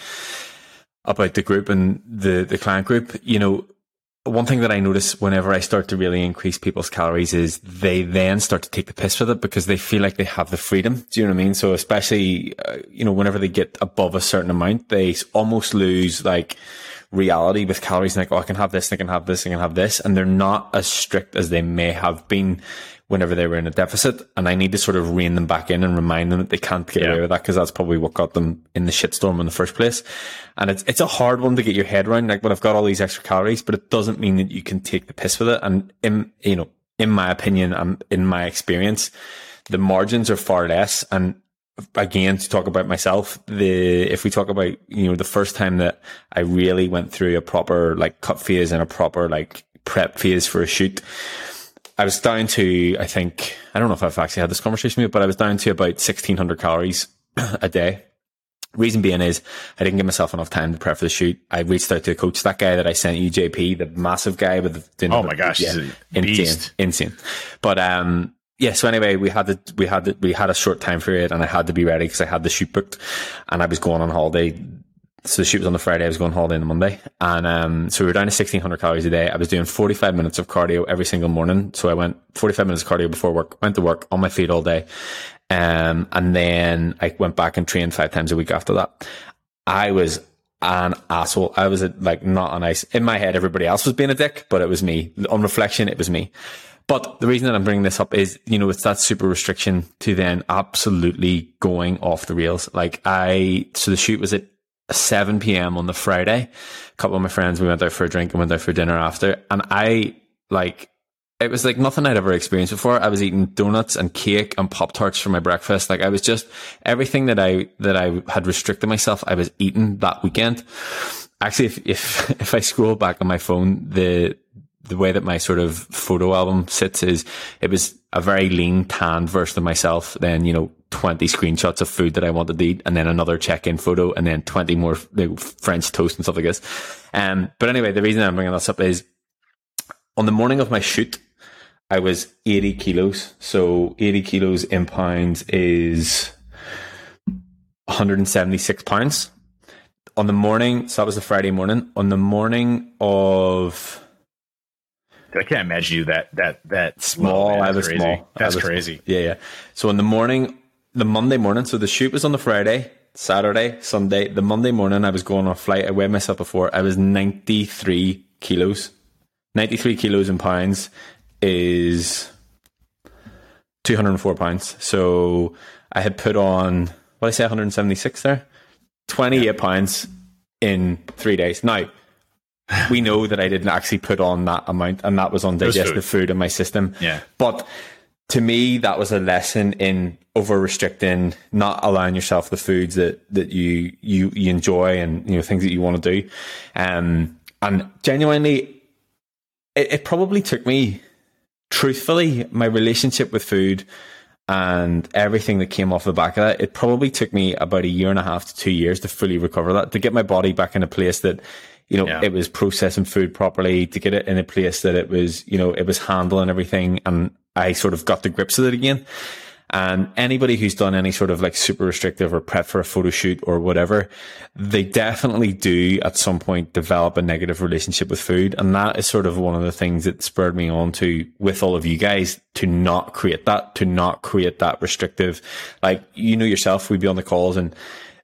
about the group and the, the client group, you know, one thing that I notice whenever I start to really increase people's calories is they then start to take the piss with it because they feel like they have the freedom. Do you know what I mean? So especially, uh, you know, whenever they get above a certain amount, they almost lose like reality with calories. Like, oh, I can have this, I can have this, I can have this. And they're not as strict as they may have been whenever they were in a deficit. And I need to sort of rein them back in and remind them that they can't get yeah. away with that because that's probably what got them in the shitstorm in the first place. And it's, it's a hard one to get your head around. Like, when I've got all these extra calories, but it doesn't mean that you can take the piss with it. And in, you know, in my opinion and in my experience, the margins are far less. And again, to talk about myself, the, if we talk about, you know, the first time that I really went through a proper like cut phase and a proper like prep phase for a shoot, I was down to, I think, I don't know if I've actually had this conversation with you, but I was down to about 1600 calories a day. Reason being is I didn't give myself enough time to prep for the shoot. I reached out to a coach, that guy that I sent you, JP, the massive guy with the, oh my gosh, yeah, insane, insane. But, um, yeah, so anyway, we had the, we had the, we had a short time period and I had to be ready because I had the shoot booked and I was going on holiday so the shoot was on the Friday. I was going holiday on the Monday, and um, so we were down to sixteen hundred calories a day. I was doing forty five minutes of cardio every single morning. So I went forty five minutes cardio before work, went to work on my feet all day, um, and then I went back and trained five times a week after that. I was an asshole. I was like not a nice. In my head, everybody else was being a dick, but it was me. On reflection, it was me. But the reason that I'm bringing this up is, you know, it's that super restriction to then absolutely going off the rails. Like I, so the shoot was at 7 p.m. on the Friday. A couple of my friends, we went out for a drink and went out for dinner after. And I, like, it was like nothing I'd ever experienced before. I was eating donuts and cake and pop tarts for my breakfast. Like I was just everything that I that I had restricted myself. I was eating that weekend. Actually, if if if I scroll back on my phone, the the way that my sort of photo album sits is it was a very lean, tanned version of myself. Then you know, twenty screenshots of food that I wanted to eat, and then another check-in photo, and then twenty more you know, French toast and stuff like this. Um, but anyway, the reason I'm bringing this up is on the morning of my shoot, I was 80 kilos. So 80 kilos in pounds is 176 pounds. On the morning, so that was the Friday morning. On the morning of I can't imagine you that that that small. man. I was crazy. small. That's was crazy. Yeah, yeah. So in the morning, the Monday morning, so the shoot was on the Friday, Saturday, Sunday. The Monday morning, I was going on a flight. I weighed myself before. I was 93 kilos. 93 kilos in pounds is 204 pounds. So I had put on, what did I say, 176 there? 28 pounds in three days. Now, we know that I didn't actually put on that amount, and that was on digestive food. food in my system. Yeah. But to me, that was a lesson in over restricting, not allowing yourself the foods that, that you, you, you enjoy and, you know, things that you want to do. Um, and genuinely, it, it probably took me, truthfully, my relationship with food and everything that came off the back of that, it probably took me about a year and a half to two years to fully recover that, to get my body back in a place that, you know, Yeah. it was processing food properly, to get it in a place that it was, you know, it was handling everything. And I sort of got the grips of it again. And anybody who's done any sort of like super restrictive or prep for a photo shoot or whatever, they definitely do at some point develop a negative relationship with food. And that is sort of one of the things that spurred me on to, with all of you guys, to not create that, to not create that restrictive. Like, you know yourself, we'd be on the calls and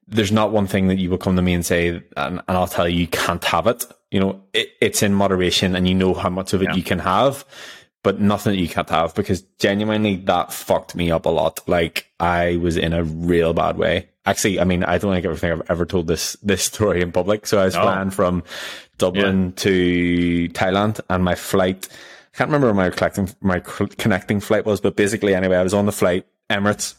there's not one thing that you will come to me and say, and, and I'll tell you, you can't have it. You know, it, it's in moderation and you know how much of it Yeah. you can have but nothing that you can't have because genuinely that fucked me up a lot. Like I was in a real bad way. Actually, I mean, I don't think think I've ever told this this story in public. So I was No. flying from Dublin to Thailand, and my flight. I can't remember my collecting my connecting flight was, but basically, anyway, I was on the flight Emirates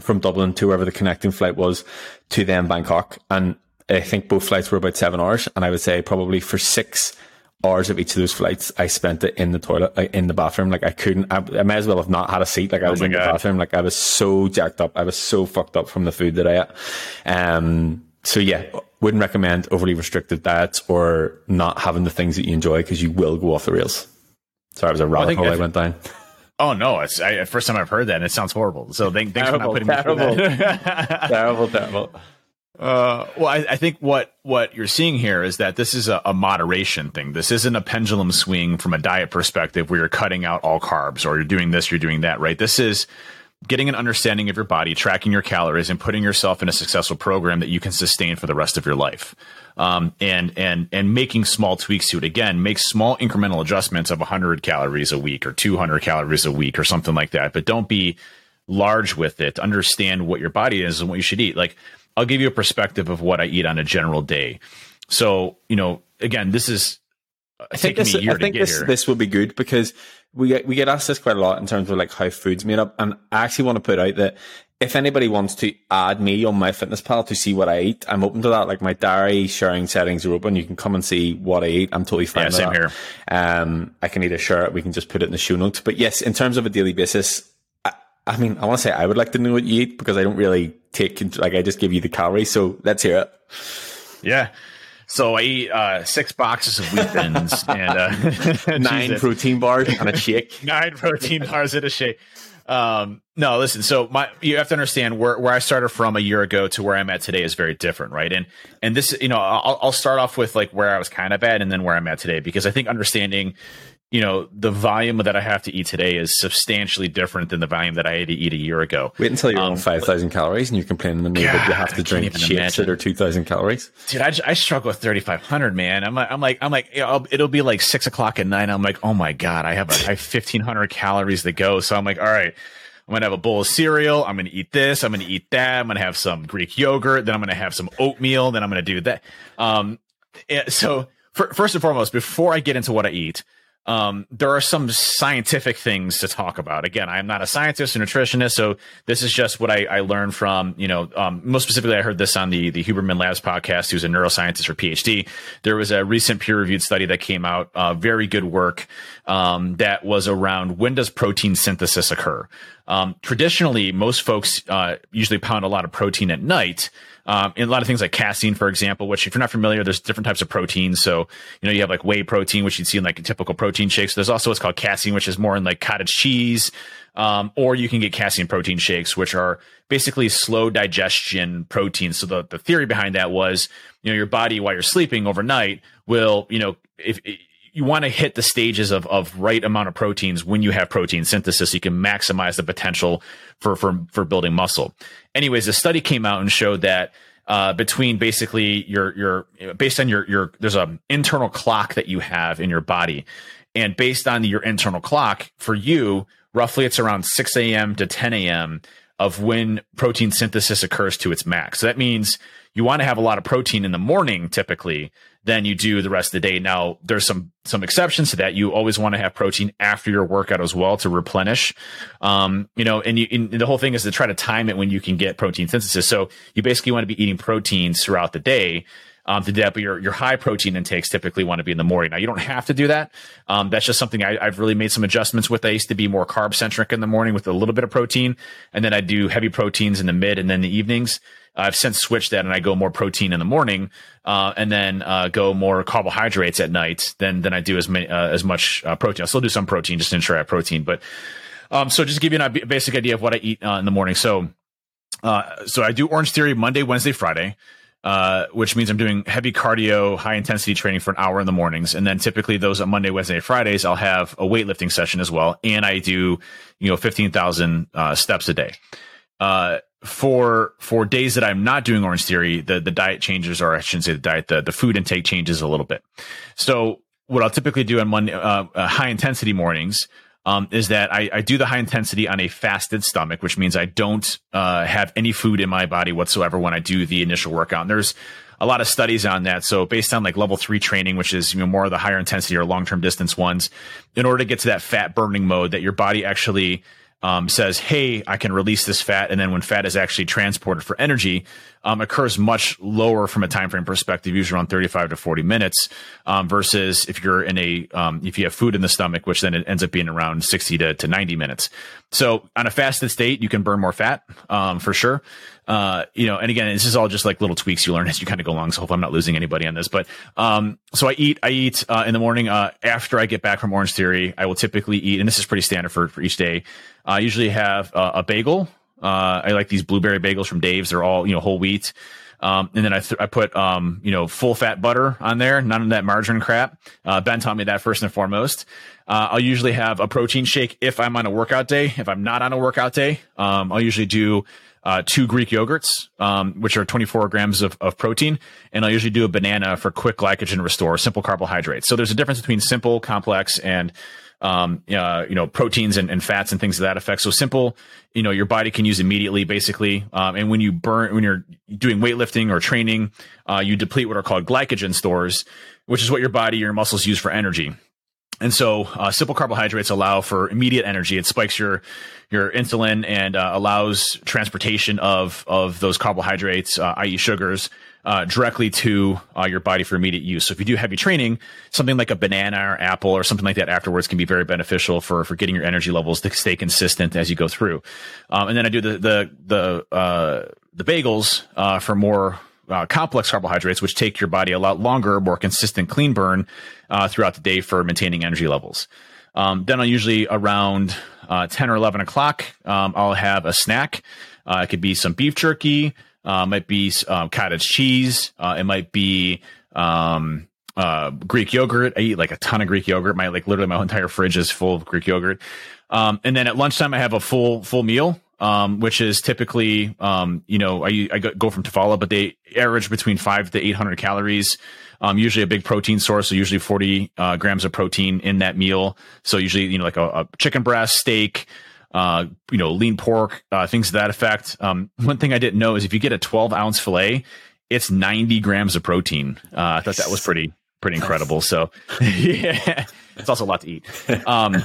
from Dublin to wherever the connecting flight was to then Bangkok, and I think both flights were about seven hours, and I would say probably for six hours of each of those flights, I spent it in the toilet, like in the bathroom. Like I couldn't, I, I may as well have not had a seat. Like I was my in the bathroom. Like I was so jacked up. I was so fucked up from the food that I ate. Um, so yeah, wouldn't recommend overly restrictive diets or not having the things that you enjoy because you will go off the rails. Sorry, it was a rabbit hole I if- went down. Oh no, it's I, first time I've heard that, and it sounds horrible. So thank, thanks for not Terrible, putting me through terrible. that. terrible, terrible. Uh, well, I, I think what what you're seeing here is that this is a, a moderation thing. This isn't a pendulum swing from a diet perspective where you're cutting out all carbs or you're doing this, you're doing that, right? This is getting an understanding of your body, tracking your calories, and putting yourself in a successful program that you can sustain for the rest of your life. Um, and and and making small tweaks to it. Again, make small incremental adjustments of 100 calories a week or 200 calories a week or something like that. But don't be large with it. Understand what your body is and what you should eat. Like I'll give you a perspective of what I eat on a general day. So you know, again, this is I think taking this, me a year I think to get this, here. this will be good because we get, we get asked this quite a lot in terms of like how food's made up. And I actually want to put out that if anybody wants to add me on MyFitnessPal to see what I eat, I'm open to that. Like my diary sharing settings are open. You can come and see what I eat. I'm totally fine Yeah, same that. here. Um, I can either share it. We can just put it in the show notes. But yes, in terms of a daily basis, I, mean, I want to say I would like to know what you eat because I don't really take, like I just give you the calories. So let's hear it. Yeah. So I eat uh, six boxes of wheat thins and uh, Nine protein bars and a shake. nine protein bars in a shake. Um, no, listen. So my, you have to understand where, where I started from a year ago to where I'm at today is very different, right? And and this, you know, I'll, I'll start off with like where I was kind of at, and then where I'm at today, because I think understanding, you know, the volume that I have to eat today is substantially different than the volume that I had to eat a year ago. Wait until you're um, on 5,000 calories and you're complaining to me God, that you have to drink imagine. that are 2,000 calories. Dude, I, I struggle with 3,500, man. I'm like, I'm like, I'm like, it'll be like six o'clock at night. I'm like, oh my God, I have, a, I have 1,500 calories to go. So I'm like, all right. I'm gonna have a bowl of cereal. I'm gonna eat this. I'm gonna eat that. I'm gonna have some Greek yogurt. Then I'm gonna have some oatmeal. Then I'm gonna do that. Um, so for, first and foremost, before I get into what I eat, um, there are some scientific things to talk about. Again, I'm not a scientist or nutritionist, so this is just what I, I learned from, you know, um, most specifically, I heard this on the, the Huberman Labs podcast, who's a neuroscientist or PhD. There was a recent peer reviewed study that came out, uh, very good work, um, that was around when does protein synthesis occur? Um, traditionally, most folks, uh, usually pound a lot of protein at night. Um, a lot of things like casein, for example, which if you're not familiar, there's different types of proteins. So, you know, you have like whey protein, which you'd see in like a typical protein shakes. There's also what's called casein, which is more in like cottage cheese. Um, or you can get casein protein shakes, which are basically slow digestion proteins. So the, the theory behind that was, you know, your body while you're sleeping overnight will, you know, if, if you want to hit the stages of, of right amount of proteins when you have protein synthesis. So you can maximize the potential for, for, for building muscle. Anyways, the study came out and showed that uh, between basically your your based on your your there's an internal clock that you have in your body, and based on your internal clock for you, roughly it's around 6 a.m. to 10 a.m. of when protein synthesis occurs to its max. So that means you want to have a lot of protein in the morning typically than you do the rest of the day. Now, there's some some exceptions to that. You always want to have protein after your workout as well to replenish. Um, you know, and, you, and the whole thing is to try to time it when you can get protein synthesis. So you basically want to be eating proteins throughout the day. Um, to that, but your, your high protein intakes typically want to be in the morning. Now, you don't have to do that. Um, that's just something I, have really made some adjustments with. I used to be more carb centric in the morning with a little bit of protein, and then I do heavy proteins in the mid and then the evenings. I've since switched that and I go more protein in the morning, uh, and then uh, go more carbohydrates at night than than I do as many, uh, as much uh, protein. I still do some protein just to ensure I have protein, but um, so just to give you a basic idea of what I eat uh, in the morning. So uh, so I do Orange Theory Monday, Wednesday, Friday. Uh, which means I'm doing heavy cardio, high intensity training for an hour in the mornings. And then typically those on Monday, Wednesday, Fridays, I'll have a weightlifting session as well. And I do, you know, 15,000 uh, steps a day. Uh, for for days that I'm not doing Orange Theory, the the diet changes, or I shouldn't say the diet, the the food intake changes a little bit. So what I'll typically do on Monday, uh, uh, high intensity mornings, um, is that I, I, do the high intensity on a fasted stomach, which means I don't uh, have any food in my body whatsoever when I do the initial workout. And there's a lot of studies on that. So based on like level three training, which is you know more of the higher intensity or long term distance ones, in order to get to that fat burning mode, that your body actually um, says, "Hey, I can release this fat," and then when fat is actually transported for energy, um, occurs much lower from a time frame perspective, usually around 35 to 40 minutes, um, versus if you're in a um, if you have food in the stomach, which then it ends up being around 60 to, to 90 minutes. So on a fasted state, you can burn more fat um, for sure. Uh, you know, and again, this is all just like little tweaks you learn as you kind of go along. So hope I'm not losing anybody on this. But um, so I eat, I eat uh, in the morning uh, after I get back from Orange Theory. I will typically eat, and this is pretty standard for for each day. I usually have uh, a bagel. Uh, I like these blueberry bagels from Dave's. They're all you know whole wheat. Um, and then I, th- I put, um, you know, full fat butter on there, none of that margarine crap. Uh, ben taught me that first and foremost. Uh, I'll usually have a protein shake if I'm on a workout day. If I'm not on a workout day, um, I'll usually do uh, two Greek yogurts, um, which are 24 grams of, of protein, and I'll usually do a banana for quick glycogen restore, simple carbohydrates. So there's a difference between simple, complex, and um, uh, you know, proteins and, and, fats and things of that effect. So simple, you know, your body can use immediately, basically. Um, and when you burn, when you're doing weightlifting or training, uh, you deplete what are called glycogen stores, which is what your body, your muscles use for energy. And so, uh, simple carbohydrates allow for immediate energy. It spikes your your insulin and uh, allows transportation of of those carbohydrates, uh, i.e., sugars, uh, directly to uh, your body for immediate use. So if you do heavy training, something like a banana or apple or something like that afterwards can be very beneficial for for getting your energy levels to stay consistent as you go through. Um, and then I do the the the uh, the bagels for more uh, complex carbohydrates, which take your body a lot longer, more consistent clean burn uh, throughout the day for maintaining energy levels. Um, then I'll usually around 10 or 11 o'clock, um, I'll have a snack. it could be some beef jerky, uh, might be um, cottage cheese. Uh, it might be um, uh, Greek yogurt. I eat like a ton of Greek yogurt. My like literally my entire fridge is full of Greek yogurt. Um, and then at lunchtime I have a full full meal, um, which is typically um, you know I I go from Tafalla, but they average between five to eight hundred calories. Um, usually a big protein source, so usually 40 uh, grams of protein in that meal. So usually, you know, like a, a chicken breast, steak, uh, you know, lean pork, uh, things to that effect. Um, one thing I didn't know is if you get a 12 ounce filet, it's 90 grams of protein. Uh, I thought that was pretty, pretty incredible. So yeah, it's also a lot to eat. Um,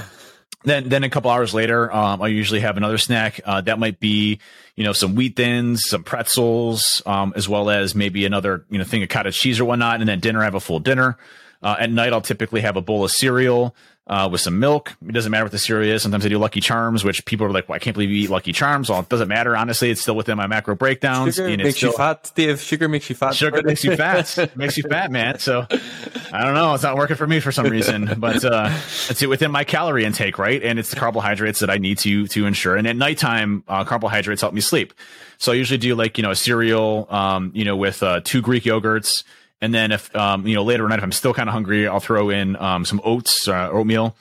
then, then a couple hours later, um, I usually have another snack. Uh, that might be, you know, some wheat thins, some pretzels, um, as well as maybe another, you know, thing of cottage cheese or whatnot. And then dinner, I have a full dinner. Uh, at night, I'll typically have a bowl of cereal, uh, with some milk. It doesn't matter what the cereal is. Sometimes I do Lucky Charms, which people are like, well, I can't believe you eat Lucky Charms. Well, it doesn't matter. Honestly, it's still within my macro breakdowns. Sugar and makes still, you fat, Dave. Sugar makes you fat. Sugar makes you fat. makes you fat, man. So I don't know. It's not working for me for some reason, but uh, it's within my calorie intake, right? And it's the carbohydrates that I need to to ensure. And at nighttime, uh, carbohydrates help me sleep. So I usually do like you know a cereal, um, you know, with uh, two Greek yogurts. And then if um, you know later at night, if I'm still kind of hungry, I'll throw in um, some oats, uh, oatmeal,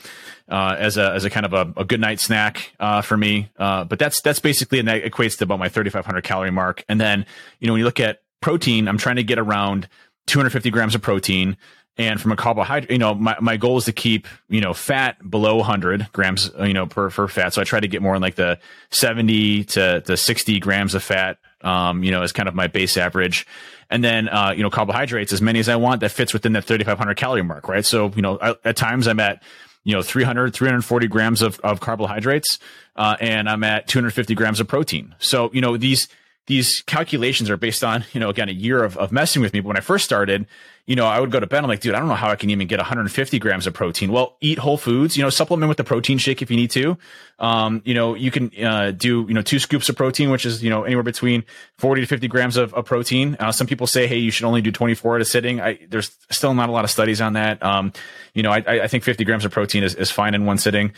uh, as a as a kind of a, a good night snack uh, for me. Uh, but that's that's basically and that equates to about my 3,500 calorie mark. And then you know when you look at protein, I'm trying to get around 250 grams of protein. And from a carbohydrate, you know, my, my goal is to keep, you know, fat below 100 grams, you know, per, per fat. So I try to get more in like the 70 to, to 60 grams of fat, um, you know, as kind of my base average. And then, uh, you know, carbohydrates, as many as I want that fits within that 3,500 calorie mark, right? So, you know, I, at times I'm at, you know 300 340 grams of, of carbohydrates uh, and i'm at 250 grams of protein so you know these these calculations are based on you know again a year of, of messing with me but when i first started you know, I would go to bed. I'm like, dude, I don't know how I can even get 150 grams of protein. Well, eat whole foods, you know, supplement with the protein shake if you need to. Um, you know, you can, uh, do, you know, two scoops of protein, which is, you know, anywhere between 40 to 50 grams of, of protein. Uh, some people say, Hey, you should only do 24 at a sitting. I, there's still not a lot of studies on that. Um, you know, I, I think 50 grams of protein is, is fine in one sitting.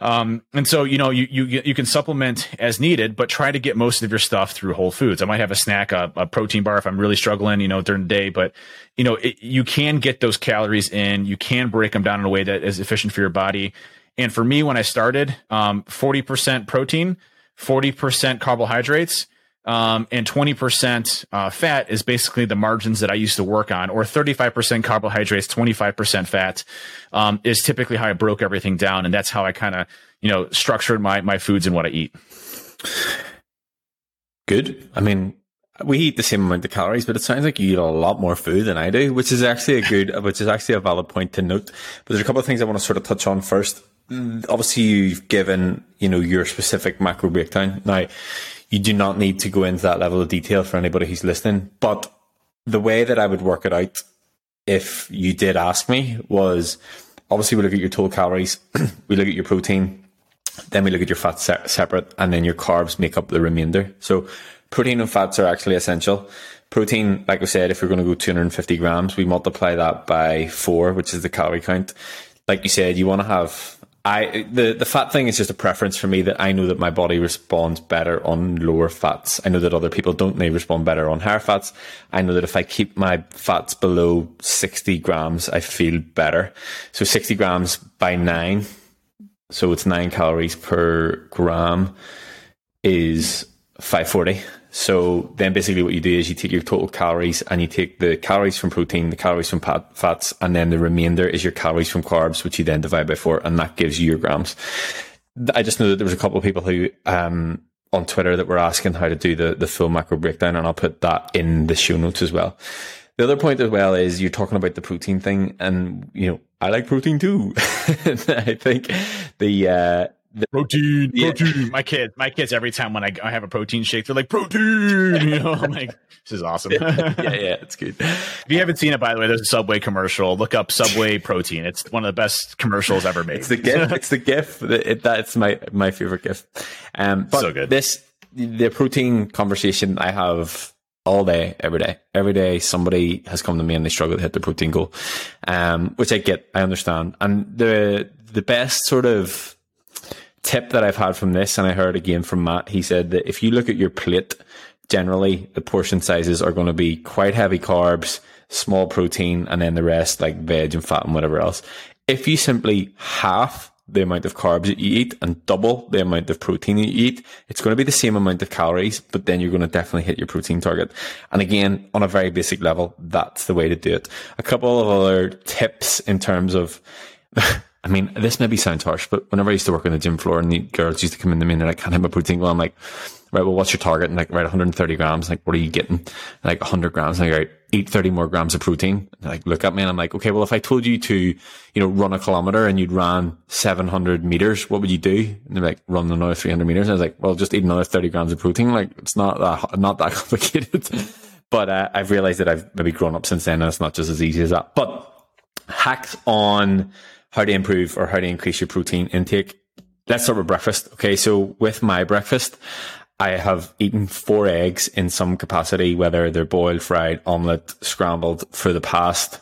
Um, and so, you know, you, you, you can supplement as needed, but try to get most of your stuff through whole foods. I might have a snack, a, a protein bar if I'm really struggling, you know, during the day, but you know, it, you can get those calories in. You can break them down in a way that is efficient for your body. And for me, when I started, um, 40% protein, 40% carbohydrates, um, and 20% uh, fat is basically the margins that I used to work on, or 35% carbohydrates, 25% fat um, is typically how I broke everything down. And that's how I kind of, you know, structured my, my foods and what I eat. Good. I mean, we eat the same amount of calories, but it sounds like you eat a lot more food than I do, which is actually a good, which is actually a valid point to note. But there's a couple of things I want to sort of touch on first. Obviously, you've given, you know, your specific macro breakdown. Now, you do not need to go into that level of detail for anybody who's listening, but the way that I would work it out, if you did ask me, was obviously we look at your total calories, we look at your protein, then we look at your fat se- separate, and then your carbs make up the remainder. So protein and fats are actually essential. Protein, like I said, if we're going to go 250 grams, we multiply that by four, which is the calorie count. Like you said, you want to have I the the fat thing is just a preference for me that I know that my body responds better on lower fats. I know that other people don't. They respond better on higher fats. I know that if I keep my fats below 60 grams, I feel better. So 60 grams by nine, so it's nine calories per gram, is 540. So then basically what you do is you take your total calories and you take the calories from protein, the calories from fats, and then the remainder is your calories from carbs, which you then divide by four, and that gives you your grams. I just know that there was a couple of people who, um, on Twitter that were asking how to do the, the full macro breakdown, and I'll put that in the show notes as well. The other point as well is you're talking about the protein thing, and you know I like protein too. I think the uh, the, protein, yeah. protein. My kids, my kids, every time when I, I have a protein shake, they're like protein. You know, I'm like, this is awesome. yeah, yeah, it's good. If you haven't seen it, by the way, there's a Subway commercial. Look up Subway protein. It's one of the best commercials ever made. It's the gif. it's the gif. It, that's my my favorite gif. Um, so good. This the protein conversation I have all day, every day. Every day, somebody has come to me and they struggle to hit the protein goal, um, which I get, I understand. And the the best sort of tip that I've had from this, and I heard again from Matt, he said that if you look at your plate, generally the portion sizes are going to be quite heavy carbs, small protein, and then the rest like veg and fat and whatever else. If you simply half the amount of carbs that you eat and double the amount of protein that you eat, it's going to be the same amount of calories, but then you're going to definitely hit your protein target. And again, on a very basic level, that's the way to do it. A couple of other tips in terms of, I mean, this maybe sounds harsh, but whenever I used to work on the gym floor and the girls used to come in to me and they're like, can't have my protein goal. I'm like, right, well, what's your target? And like, right, 130 grams. Like, what are you getting? Like 100 grams. And like, right, eat 30 more grams of protein. And like, look at me and I'm like, okay, well, if I told you to, you know, run a kilometer and you'd run 700 meters, what would you do? And they're like, run another 300 meters. And I was like, well, just eat another 30 grams of protein. Like, it's not that, not that complicated. but uh, I've realized that I've maybe grown up since then and it's not just as easy as that. But hacks on how to improve or how to increase your protein intake. Let's start with breakfast. Okay. So with my breakfast, I have eaten four eggs in some capacity, whether they're boiled, fried, omelette, scrambled for the past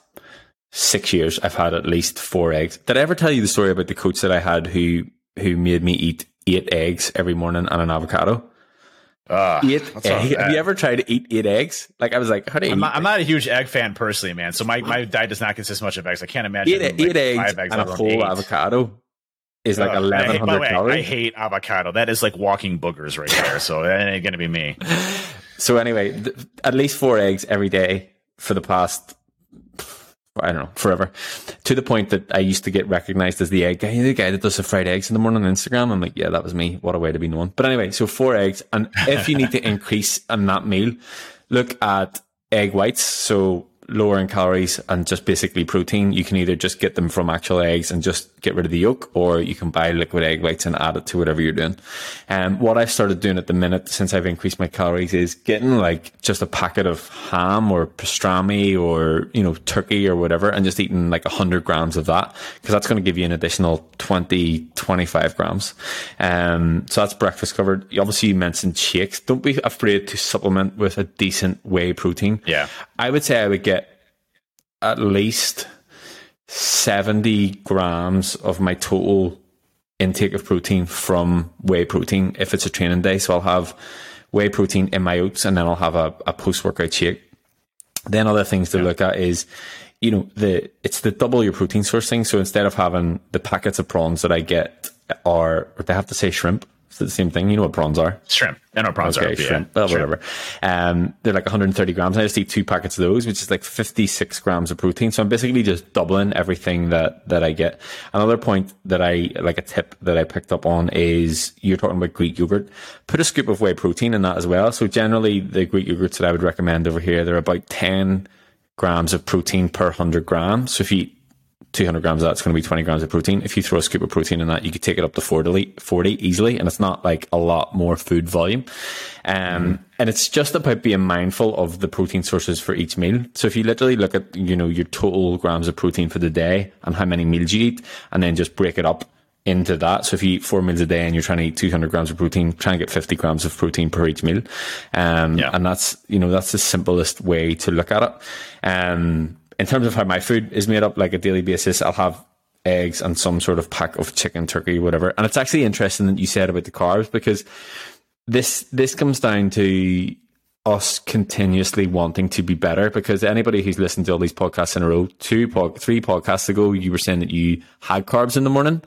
six years. I've had at least four eggs. Did I ever tell you the story about the coach that I had who, who made me eat eight eggs every morning and an avocado? Uh, eight egg. Have you ever tried to eat eight eggs? Like I was like, honey. I'm not, I'm not, a huge egg fan personally, man. So my, my diet does not consist much of eggs. I can't imagine eight, like eight eggs, eggs and a whole eight. avocado is like eleven hundred calories. I hate avocado. That is like walking boogers right there. So that ain't gonna be me. So anyway, th- at least four eggs every day for the past I don't know, forever. To the point that I used to get recognized as the egg guy, the guy that does the fried eggs in the morning on Instagram. I'm like, yeah, that was me. What a way to be known. But anyway, so four eggs. And if you need to increase on that meal, look at egg whites. So lower in calories and just basically protein. You can either just get them from actual eggs and just get rid of the yolk, or you can buy liquid egg whites and add it to whatever you're doing. And um, what I've started doing at the minute since I've increased my calories is getting like just a packet of ham or pastrami or, you know, turkey or whatever and just eating like 100 grams of that because that's going to give you an additional 20, 25 grams. Um, so that's breakfast covered. You obviously, you mentioned shakes. Don't be afraid to supplement with a decent whey protein. Yeah. I would say I would get at least 70 grams of my total intake of protein from whey protein if it's a training day. So I'll have whey protein in my oats and then I'll have a, a post workout shake. Then other things to yeah. look at is, you know, the it's the double your protein sourcing. So instead of having the packets of prawns that I get are, they have to say shrimp, it's the same thing. You know what prawns are? Shrimp. I know prawns okay, are. Shrimp. Yeah. Well, shrimp. whatever. Um, they're like 130 grams. I just eat two packets of those, which is like 56 grams of protein. So I'm basically just doubling everything that, that I get. Another point that I, like a tip that I picked up on is you're talking about Greek yogurt. Put a scoop of whey protein in that as well. So generally the Greek yogurts that I would recommend over here, they're about 10 grams of protein per 100 grams. So if you 200 grams of that's going to be 20 grams of protein. If you throw a scoop of protein in that, you could take it up to 40, 40 easily. And it's not like a lot more food volume. Um, mm. and it's just about being mindful of the protein sources for each meal. So if you literally look at, you know, your total grams of protein for the day and how many meals you eat and then just break it up into that. So if you eat four meals a day and you're trying to eat 200 grams of protein, try and get 50 grams of protein per each meal. Um, yeah. and that's, you know, that's the simplest way to look at it. Um, in terms of how my food is made up, like a daily basis, I'll have eggs and some sort of pack of chicken, turkey, whatever. And it's actually interesting that you said about the carbs because this this comes down to us continuously wanting to be better because anybody who's listened to all these podcasts in a row, two, three podcasts ago, you were saying that you had carbs in the morning.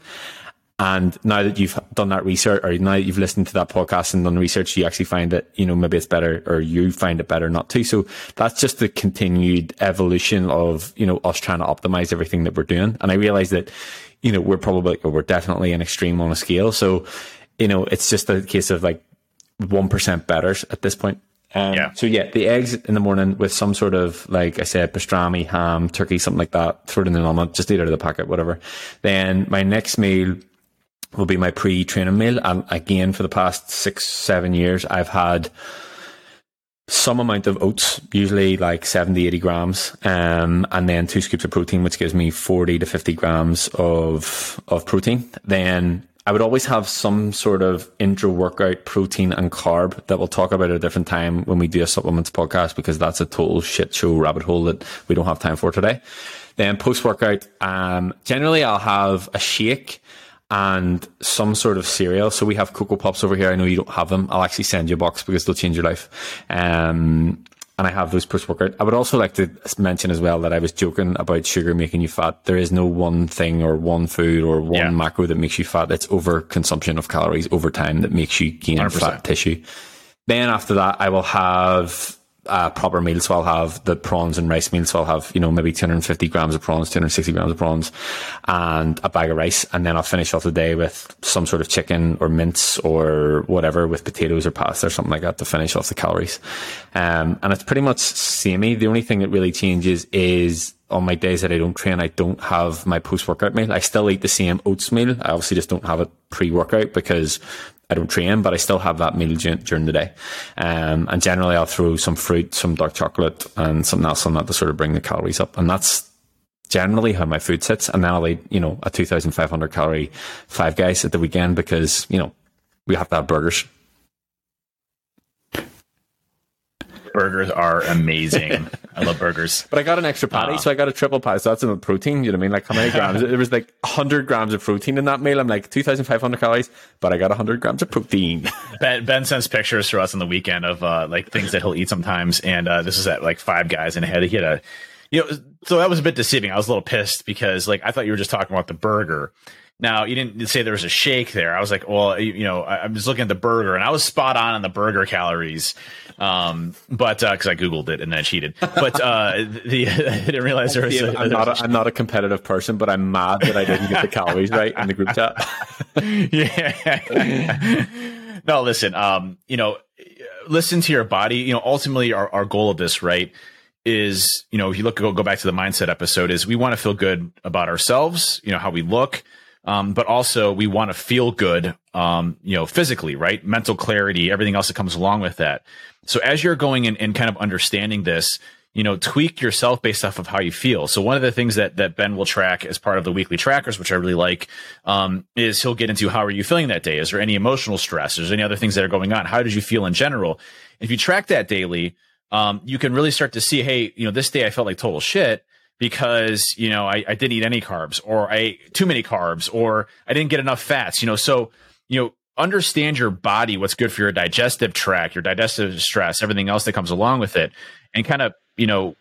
And now that you've done that research or now that you've listened to that podcast and done research, you actually find that, you know, maybe it's better or you find it better not to. So that's just the continued evolution of, you know, us trying to optimize everything that we're doing. And I realize that, you know, we're probably, or we're definitely an extreme on a scale. So, you know, it's just a case of like 1% better at this point. Um, yeah. So yeah, the eggs in the morning with some sort of like I said, pastrami, ham, turkey, something like that. Throw it in the omelette, just eat out of the packet, whatever. Then my next meal will be my pre-training meal. And again, for the past six, seven years, I've had some amount of oats, usually like 70, 80 grams, um, and then two scoops of protein, which gives me 40 to 50 grams of, of protein. Then I would always have some sort of intra workout protein and carb that we'll talk about at a different time when we do a supplements podcast because that's a total shit show rabbit hole that we don't have time for today. Then post workout, um, generally I'll have a shake and some sort of cereal. So we have Cocoa Pops over here. I know you don't have them. I'll actually send you a box because they'll change your life. Um, and I have those post workout. I would also like to mention as well that I was joking about sugar making you fat. There is no one thing or one food or one Yeah. macro that makes you fat. It's over consumption of calories over time that makes you gain 100%. fat tissue. Then after that, I will have a proper meal. So I'll have the prawns and rice meal. So I'll have, you know, maybe 250 grams of prawns, 260 grams of prawns and a bag of rice. And then I'll finish off the day with some sort of chicken or mince or whatever with potatoes or pasta or something like that to finish off the calories. Um, and it's pretty much samey. The only thing that really changes is on my days that I don't train, I don't have my post workout meal. I still eat the same oats meal. I obviously just don't have it pre workout because I don't train, but I still have that meal during, the day. Um, and generally I'll throw some fruit, some dark chocolate and something else on that to sort of bring the calories up. And that's generally how my food sits. And then I'll eat, you know, a 2,500 calorie five guys at the weekend because, you know, we have to have burgers. Burgers are amazing. I love burgers. But I got an extra patty, Uh. so I got a triple patty. So that's enough protein. You know what I mean? Like how many grams? there was like 100 grams of protein in that meal. I'm like 2,500 calories, but I got 100 grams of protein. Ben, ben sends pictures for us on the weekend of uh, like things that he'll eat sometimes, and uh, this is at like Five Guys, and he had he had a, you know, so that was a bit deceiving. I was a little pissed because like I thought you were just talking about the burger. Now you didn't say there was a shake there. I was like, well, you, you know, I, I'm just looking at the burger, and I was spot on on the burger calories, um, but because I googled it and then I cheated. But uh, the I didn't realize there was. A, I'm not, was a, I'm not a competitive person, but I'm mad that I didn't get the calories right in the group chat. yeah. no, listen, um, you know, listen to your body. You know, ultimately our, our goal of this, right, is, you know, if you look, go, go back to the mindset episode is we want to feel good about ourselves, you know, how we look. Um, but also we want to feel good, um, you know, physically, right? Mental clarity, everything else that comes along with that. So as you're going in and kind of understanding this, you know, tweak yourself based off of how you feel. So one of the things that that Ben will track as part of the weekly trackers, which I really like, um, is he'll get into how are you feeling that day? Is there any emotional stress? Is there any other things that are going on? How did you feel in general? If you track that daily, um, you can really start to see, hey, you know, this day I felt like total shit because you know I, I didn't eat any carbs, or I ate too many carbs, or I didn't get enough fats. You know, so you know understand your body, what's good for your digestive tract, your digestive stress, everything else that comes along with it, and kind of you know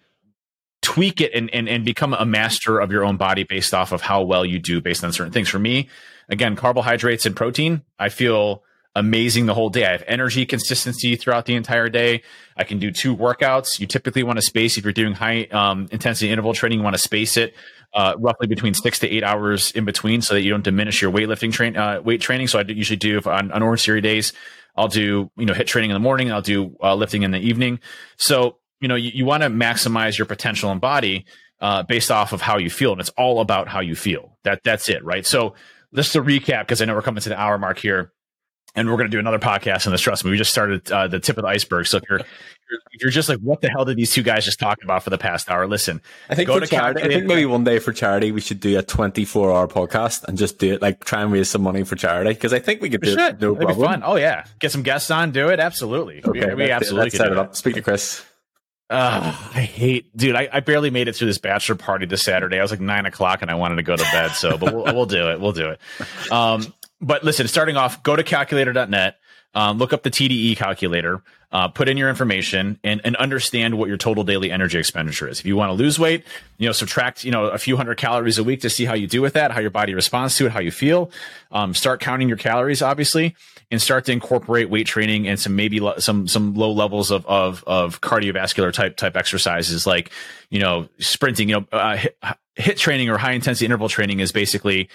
tweak it and, and and become a master of your own body based off of how well you do based on certain things. For me, again, carbohydrates and protein, I feel amazing the whole day. I have energy consistency throughout the entire day. I can do two workouts. You typically want to space if you're doing high um, intensity interval training, you want to space it uh, roughly between six to eight hours in between so that you don't diminish your weightlifting train uh, weight training. So I usually do on, on Orange days, I'll do, you know, HIIT training in the morning. I'll do uh, lifting in the evening. So, you know, you, you want to maximize your potential and body uh, based off of how you feel. And it's all about how you feel. That That's it, right? So just to recap, because I know we're coming to the hour mark here and we're going to do another podcast on this. Trust me, we just started uh, the tip of the iceberg. So if you're, you're you're just like, what the hell did these two guys just talk about for the past hour? Listen, I think go for to charity, I think maybe one day for charity we should do a 24 hour podcast and just do it like try and raise some money for charity because I think we could We do should. it. No be problem. fun. Oh yeah, get some guests on, do it. Absolutely. Okay, we, we absolutely set do it up. Speak to Chris. Uh, I hate, dude. I, I barely made it through this bachelor party this Saturday. I was like nine o'clock and I wanted to go to bed. So, but we'll, we'll do it. We'll do it. Um, but listen, starting off, go to calculator.net, um, look up the TDE calculator, uh, put in your information and, and understand what your total daily energy expenditure is. If you want to lose weight, you know, subtract, you know, a few hundred calories a week to see how you do with that, how your body responds to it, how you feel. Um, start counting your calories, obviously, and start to incorporate weight training and some maybe lo- some some low levels of of of cardiovascular type type exercises like you know sprinting. You know, uh, HIIT, HIIT training or high intensity interval training is basically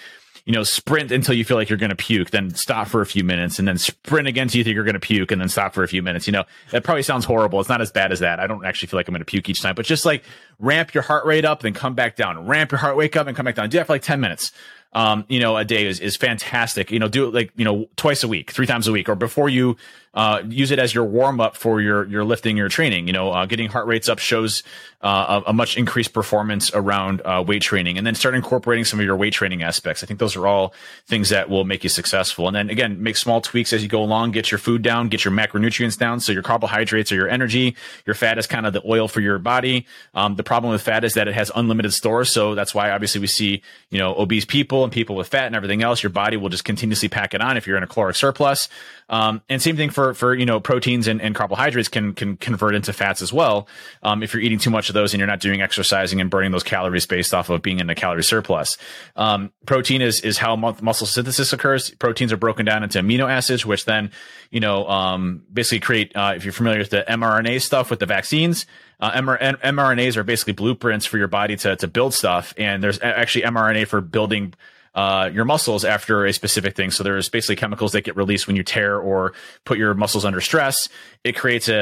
you know, sprint until you feel like you're going to puke, then stop for a few minutes, and then sprint again till you think you're going to puke, and then stop for a few minutes. You know, that probably sounds horrible. It's not as bad as that. I don't actually feel like I'm going to puke each time, but just like ramp your heart rate up, then come back down. Ramp your heart rate up and come back down. Do that for like 10 minutes. Um, you know, a day is, is fantastic. You know, do it like, you know, twice a week, three times a week, or before you, uh, use it as your warm up for your, your lifting, your training. You know, uh, getting heart rates up shows, uh, a, a much increased performance around, uh, weight training and then start incorporating some of your weight training aspects. I think those are all things that will make you successful. And then again, make small tweaks as you go along, get your food down, get your macronutrients down. So your carbohydrates are your energy. Your fat is kind of the oil for your body. Um, the problem with fat is that it has unlimited stores. So that's why obviously we see, you know, obese people and people with fat and everything else, your body will just continuously pack it on if you're in a caloric surplus. Um, and same thing for for you know proteins and, and carbohydrates can can convert into fats as well. Um, if you're eating too much of those and you're not doing exercising and burning those calories based off of being in a calorie surplus. Um, protein is is how muscle synthesis occurs. Proteins are broken down into amino acids, which then you know um, basically create. Uh, if you're familiar with the mRNA stuff with the vaccines, uh, mR- mRNAs are basically blueprints for your body to to build stuff, and there's actually mRNA for building uh, your muscles after a specific thing. So there's basically chemicals that get released when you tear or put your muscles under stress. It creates a,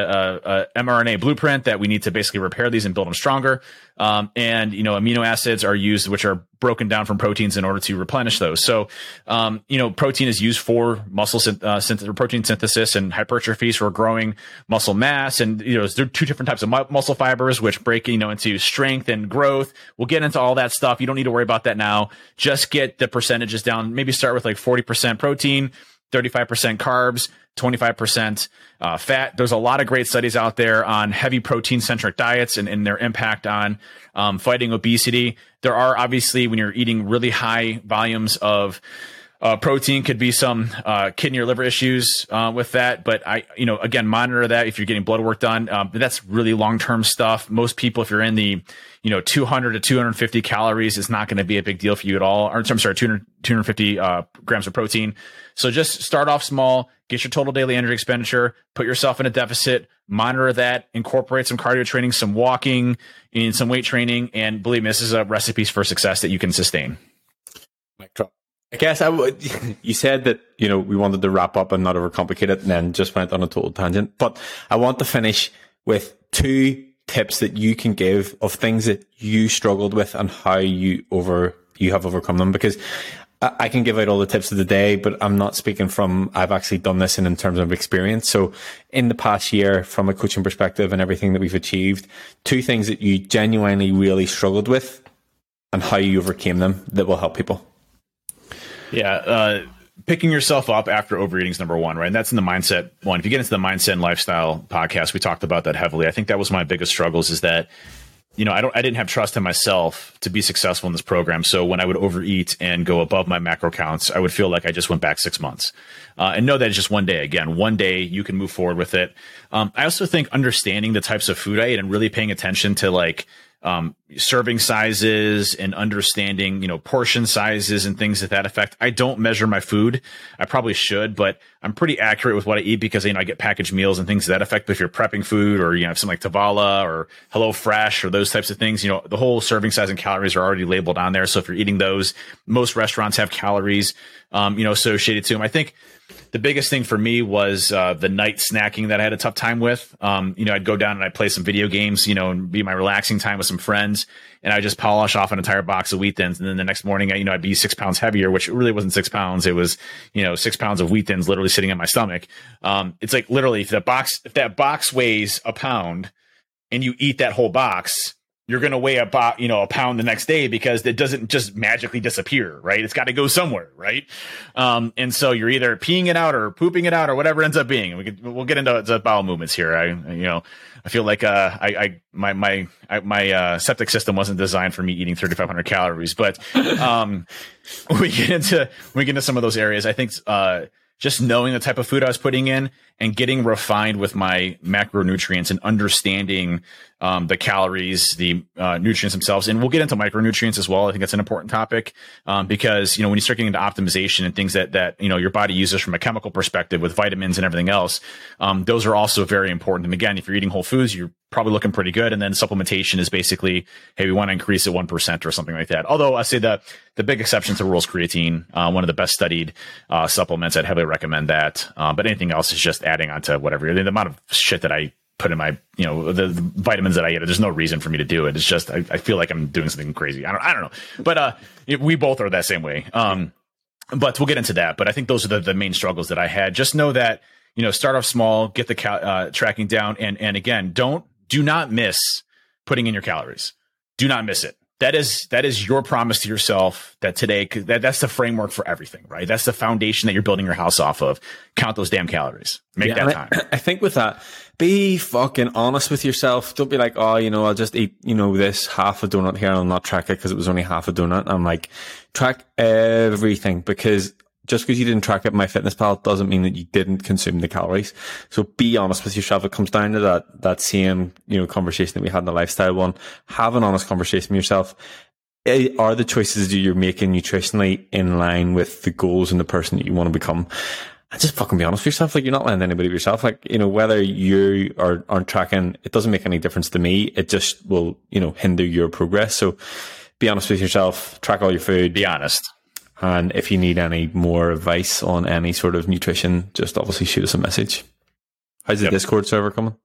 a, a mRNA blueprint that we need to basically repair these and build them stronger. Um, and you know, amino acids are used, which are broken down from proteins in order to replenish those. So, um, you know, protein is used for muscle uh, synth- protein synthesis and hypertrophy, for growing muscle mass. And you know, there are two different types of mu- muscle fibers, which break you know into strength and growth. We'll get into all that stuff. You don't need to worry about that now. Just get the percentages down. Maybe start with like forty percent protein. 35% carbs, 25% uh, fat. There's a lot of great studies out there on heavy protein centric diets and, and, their impact on um, fighting obesity. There are obviously, when you're eating really high volumes of uh, protein could be some uh, kidney or liver issues uh, with that, but I, you know, again, monitor that if you're getting blood work done. Um, that's really long term stuff. Most people, if you're in the, you know, 200 to 250 calories, is not going to be a big deal for you at all. Or I'm sorry, 200, 250 uh, grams of protein. So just start off small, get your total daily energy expenditure, put yourself in a deficit, monitor that, incorporate some cardio training, some walking, and some weight training, and believe me, this is a recipe for success that you can sustain. Mic drop. I guess I would. You said that you know we wanted to wrap up and not overcomplicate it, and then just went on a total tangent. But I want to finish with two tips that you can give of things that you struggled with and how you over you have overcome them. Because I can give out all the tips of the day, but I'm not speaking from I've actually done this in, in terms of experience. So in the past year, from a coaching perspective and everything that we've achieved, two things that you genuinely really struggled with and how you overcame them that will help people. Yeah. Uh, picking yourself up after overeating is number one, right? And that's in the mindset one. If you get into the mindset and lifestyle podcast, we talked about that heavily. I think that was my biggest struggles is that, you know, I don't, I didn't have trust in myself to be successful in this program. So when I would overeat and go above my macro counts, I would feel like I just went back six months. Uh, and know that it's just one day. Again, one day you can move forward with it. Um, I also think understanding the types of food I ate and really paying attention to like, um, serving sizes and understanding, you know, portion sizes and things of that effect. I don't measure my food. I probably should, but I'm pretty accurate with what I eat because, you know, I get packaged meals and things to that effect. But if you're prepping food or, you know, something like Tovala or Hello Fresh or those types of things, you know, the whole serving size and calories are already labeled on there. So if you're eating those, most restaurants have calories, um, you know, associated to them. I think, the biggest thing for me was uh, the night snacking that I had a tough time with. Um, you know, I'd go down and I'd play some video games, you know, and be my relaxing time with some friends, and I just polish off an entire box of wheat thins, and then the next morning, you know, I'd be six pounds heavier, which really wasn't six pounds. It was, you know, six pounds of wheat thins literally sitting in my stomach. Um, it's like literally if that box if that box weighs a pound, and you eat that whole box, you're going to weigh about, you know, a pound the next day because it doesn't just magically disappear, right? It's got to go somewhere, right? Um, and so you're either peeing it out or pooping it out or whatever ends up being. We could, we'll get into the bowel movements here. I, you know, I feel like, uh, I, I, my, my, I, my, uh, septic system wasn't designed for me eating 3,500 calories, but, um, we get into, we get into some of those areas. I think, uh, just knowing the type of food I was putting in and getting refined with my macronutrients and understanding um, the calories, the uh, nutrients themselves. And we'll get into micronutrients as well. I think that's an important topic um, because, you know, when you start getting into optimization and things that, that, you know, your body uses from a chemical perspective with vitamins and everything else, um, those are also very important. And again, if you're eating whole foods, you're probably looking pretty good. And then supplementation is basically, hey, we want to increase it 1% or something like that. Although I say the, the big exception to rules creatine, uh, one of the best studied uh, supplements. I'd heavily recommend that. Uh, but anything else is just adding on to whatever. The amount of shit that I put in my, you know, the, the, vitamins that I eat. There's no reason for me to do it. It's just I, I feel like I'm doing something crazy. I don't, I don't know. But uh, we both are that same way. Um, but we'll get into that. But I think those are the, the main struggles that I had. Just know that you know, start off small, get the cal- uh, tracking down, and and again, don't do not miss putting in your calories. Do not miss it that is that is your promise to yourself that today that, that's the framework for everything right? That's the foundation that you're building your house off of. Count those damn calories. Make yeah, that time I, I, think with that be fucking honest with yourself. Don't be like oh you know i'll just eat you know this half a donut here and i'll not track it because it was only half a donut. I'm like track everything because just because you didn't track it in MyFitnessPal doesn't mean that you didn't consume the calories. So be honest with yourself. It comes down to that, that same, you know, conversation that we had in the lifestyle one. Have an honest conversation with yourself. Eh, are the choices that you're making nutritionally in line with the goals and the person that you want to become? And just fucking be honest with yourself. Like you're not letting anybody yourself. Like, you know, whether you are, aren't tracking, it doesn't make any difference to me. It just will, you know, hinder your progress. So be honest with yourself. Track all your food. Be honest and if you need any more advice on any sort of nutrition, just obviously shoot us a message. How's the yep. Discord server coming?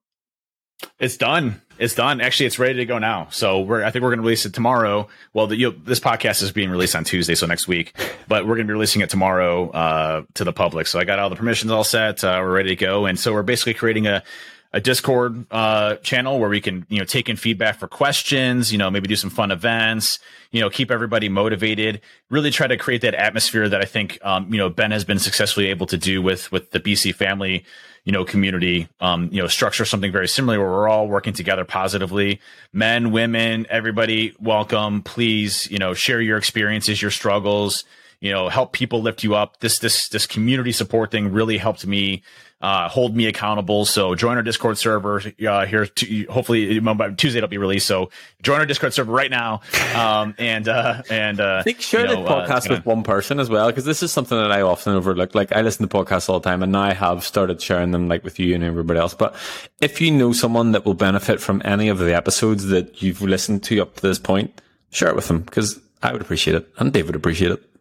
It's done. It's done. Actually, it's ready to go now. So we're, I think we're going to release it tomorrow. Well, the, you know, this podcast is being released on Tuesday, so next week, but we're going to be releasing it tomorrow, uh, to the public. So I got all the permissions all set. Uh, we're ready to go. And so we're basically creating a, a Discord uh, channel where we can, you know, take in feedback for questions, you know, maybe do some fun events, you know, keep everybody motivated, really try to create that atmosphere that I think, um, you know, Ben has been successfully able to do with, with the BC family, you know, community, um, you know, structure something very similar where we're all working together positively. Men, women, everybody welcome. Please, you know, share your experiences, your struggles, you know, help people lift you up. This, this, this community support thing really helped me uh, hold me accountable. So join our Discord server uh, here. To, hopefully by Tuesday it'll be released. So join our Discord server right now. Um, and uh, and uh, I think share you know, the uh, podcast with one person as well because this is something that I often overlook. Like I listen to podcasts all the time, and now I have started sharing them like with you and everybody else. But if you know someone that will benefit from any of the episodes that you've listened to up to this point, share it with them because I would appreciate it, and Dave would appreciate it.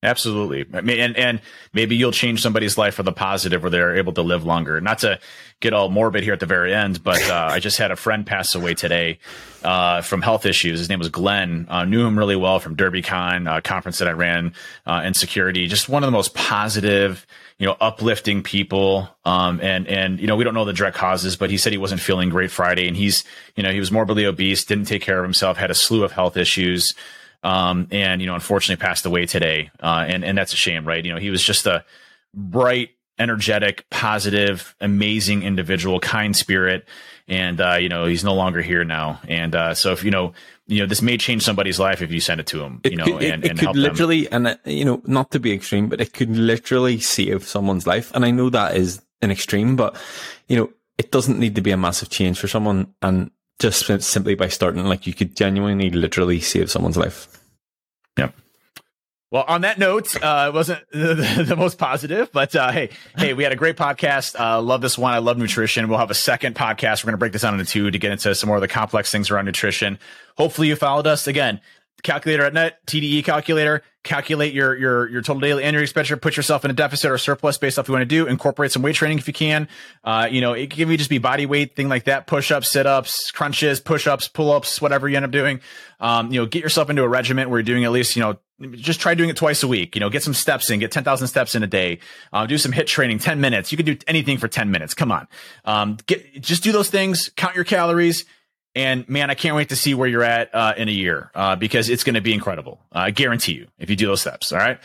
Absolutely. And, and maybe you'll change somebody's life for the positive where they're able to live longer. Not to get all morbid here at the very end, but uh, I just had a friend pass away today uh, from health issues. His name was Glenn. Uh, knew him really well from DerbyCon, uh, conference that I ran uh, in security. Just one of the most positive, you know, uplifting people. Um, and, and, you know, we don't know the direct causes, but he said he wasn't feeling great Friday and he's, you know, he was morbidly obese, didn't take care of himself, had a slew of health issues um, and you know, unfortunately, passed away today. Uh, and and that's a shame, right? You know, he was just a bright, energetic, positive, amazing individual, kind spirit, and uh, you know, he's no longer here now. And uh, so, if you know, you know, this may change somebody's life if you send it to him. You know, could, and, it, it could literally, them. and uh, you know, not to be extreme, but it could literally save someone's life. And I know that is an extreme, but you know, it doesn't need to be a massive change for someone. And just simply by starting, like you could genuinely, literally save someone's life. Yeah. Well, on that note, uh, it wasn't the, the, most positive, but uh, hey, hey, we had a great podcast. Uh, love this one. I love nutrition. We'll have a second podcast. We're going to break this down into two to get into some more of the complex things around nutrition. Hopefully, you followed us again calculator at net, TDE calculator, calculate your your your total daily energy expenditure, put yourself in a deficit or surplus based off you want to do, incorporate some weight training if you can. Uh, you know, it can be just be body weight, thing like that, push ups, sit ups, crunches, push ups, pull ups, whatever you end up doing. Um, you know, get yourself into a regiment where you're doing at least, you know, just try doing it twice a week. You know, get some steps in, get 10,000 steps in a day. Uh, do some HIIT training, 10 minutes. You can do anything for 10 minutes. Come on. Um, get, just do those things, count your calories, and man, I can't wait to see where you're at uh, in a year uh, because it's going to be incredible. Uh, I guarantee you if you do those steps. All right.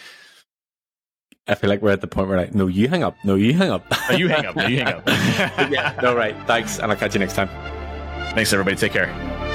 I feel like we're at the point where like, no, you hang up. No, you hang up. you hang up. No, you hang up. yeah. No, right. Thanks. And I'll catch you next time. Thanks, everybody. Take care.